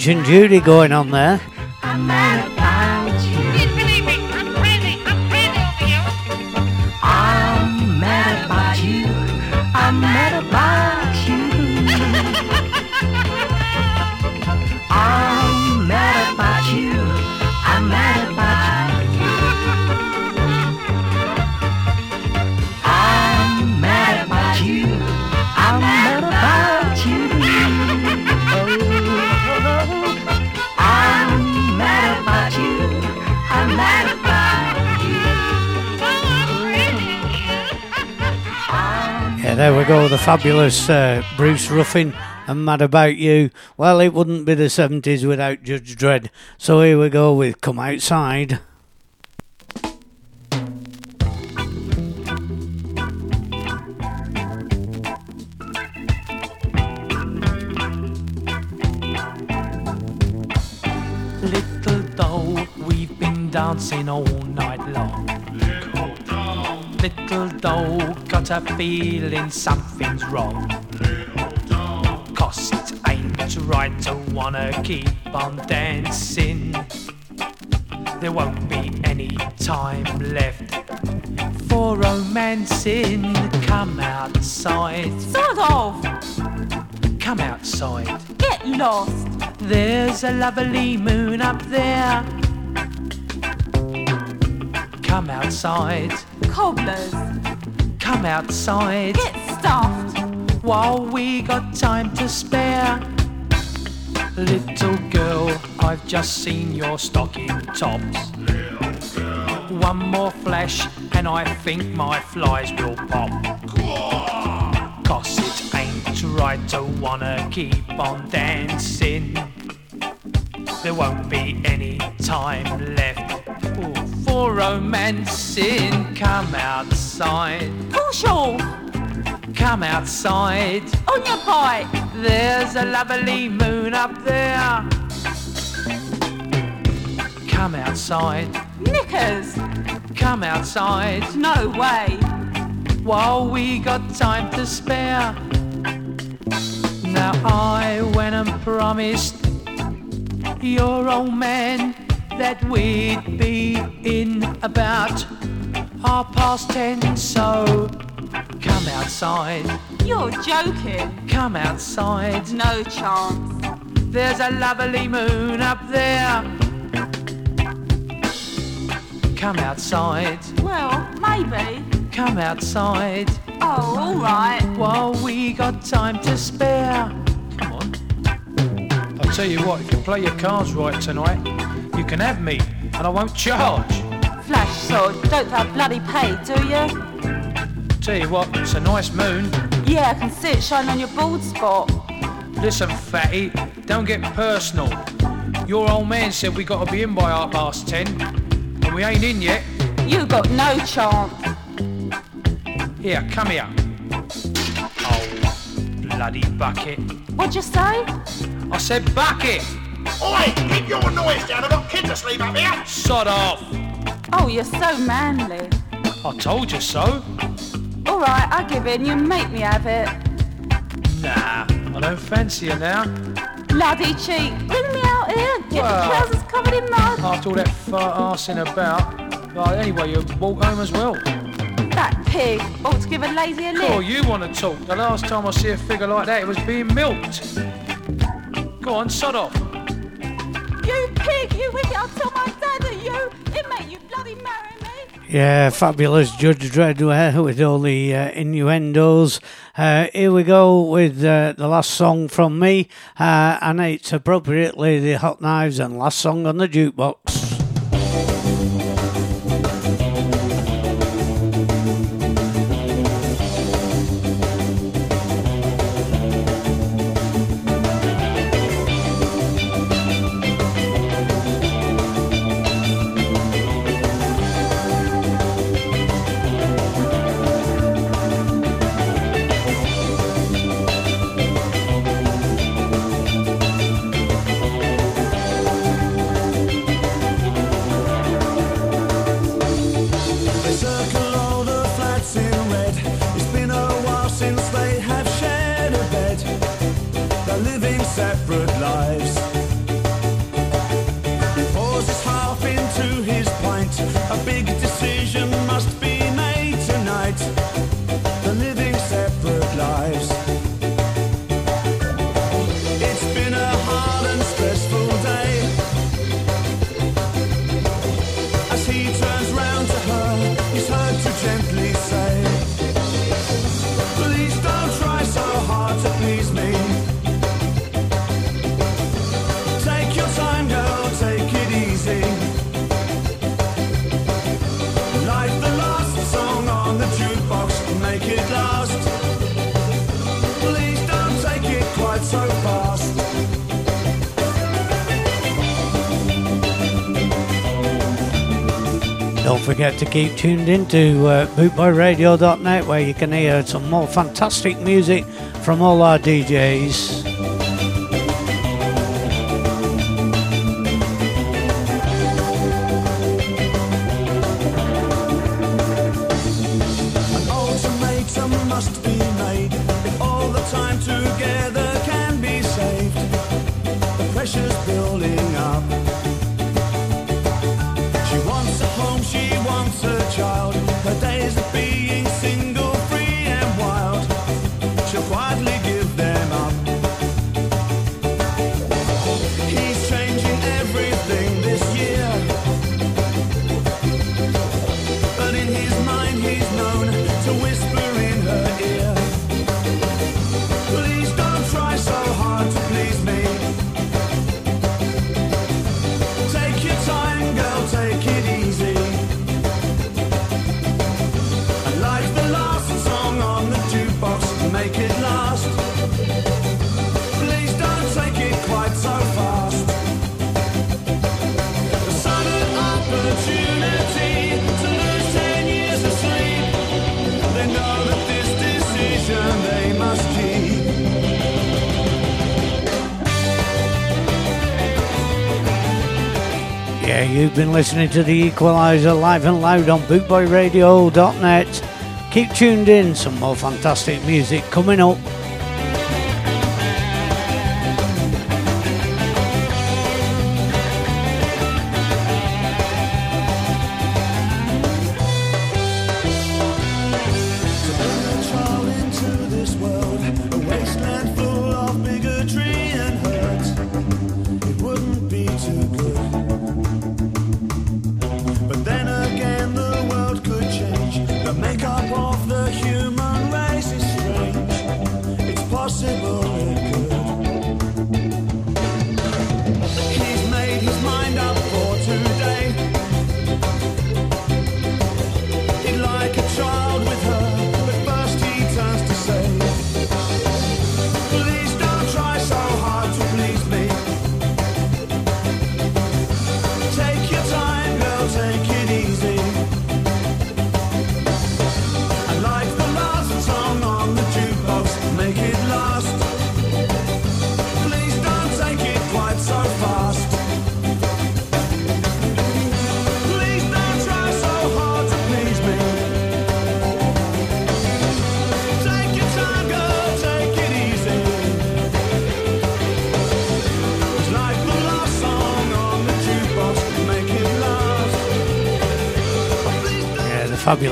And Judy going on there. Fabulous uh, Bruce Ruffin and Mad About You. Well, it wouldn't be the 70s without Judge Dread. So here we go with Come Outside. Feeling something's wrong. Cause it ain't right to wanna keep on dancing. There won't be any time left for romancing. Come outside. Sort of. Come outside. Get lost. There's a lovely moon up there. Come outside. Cobblers. Come outside. Get stuffed. While we got time to spare. Little girl, I've just seen your stocking tops. One more flash, and I think my flies will pop. Cause it ain't right to wanna keep on dancing. There won't be any time left for romancing. Come outside. Push off. Come outside. On your bike. There's a lovely moon up there. Come outside. Knickers. Come outside. No way. While we got time to spare. Now I went and promised your old man that we'd be in about half past ten. So come outside. You're joking. Come outside. No chance. There's a lovely moon up there. Come outside. Well, maybe. Come outside. Oh, all right. While we got time to spare. Come on. I'll tell you what, if you play your cards right tonight, you can have me, and I won't charge. Flash sword. Don't have bloody pay, do you? Tell you what, it's a nice moon. Yeah, I can see it shining on your bald spot. Listen, fatty, don't get personal. Your old man said we got to be in by half past ten, and we ain't in yet. You got no chance. Here, come here. Oh, bloody bucket. What'd you say? I said bucket. Oi, keep your noise down. I've got kids asleep up here. Sod off. Oh, you're so manly. I told you so. All right, I give in. You make me have it. Nah, I don't fancy you now. Bloody cheek. Bring me out here. Get Well. the trousers covered in mud. After all that fart arsing about. Well, anyway, you walk home as well. That pig ought to give a lady a lift. Oh, you want to talk. The last time I see a figure like that, it was being milked. Go on, sod off. You pig, you wicked. I'll tell my dad that you. It you bloody marry me. Yeah, fabulous Judge Dreadware with all the uh, innuendos. Uh, here we go with uh, the last song from me, uh, and it's appropriately the Hot Knives and last song on the jukebox. To keep tuned into uh, bootboyradio.net where you can hear some more fantastic music from all our DJs. listening to The Equaliser live and loud on bootboyradio.net. Keep tuned in, some more fantastic music coming up.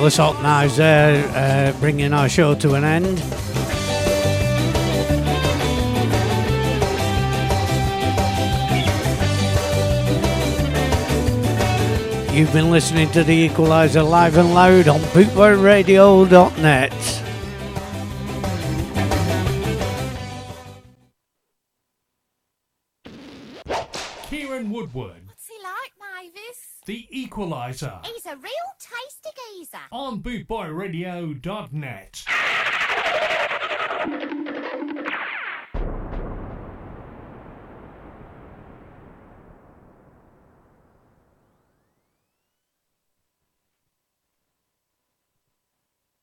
Nicholas salt Knives there, uh, bringing our show to an end. You've been listening to The Equaliser live and loud on bootboyradio.net.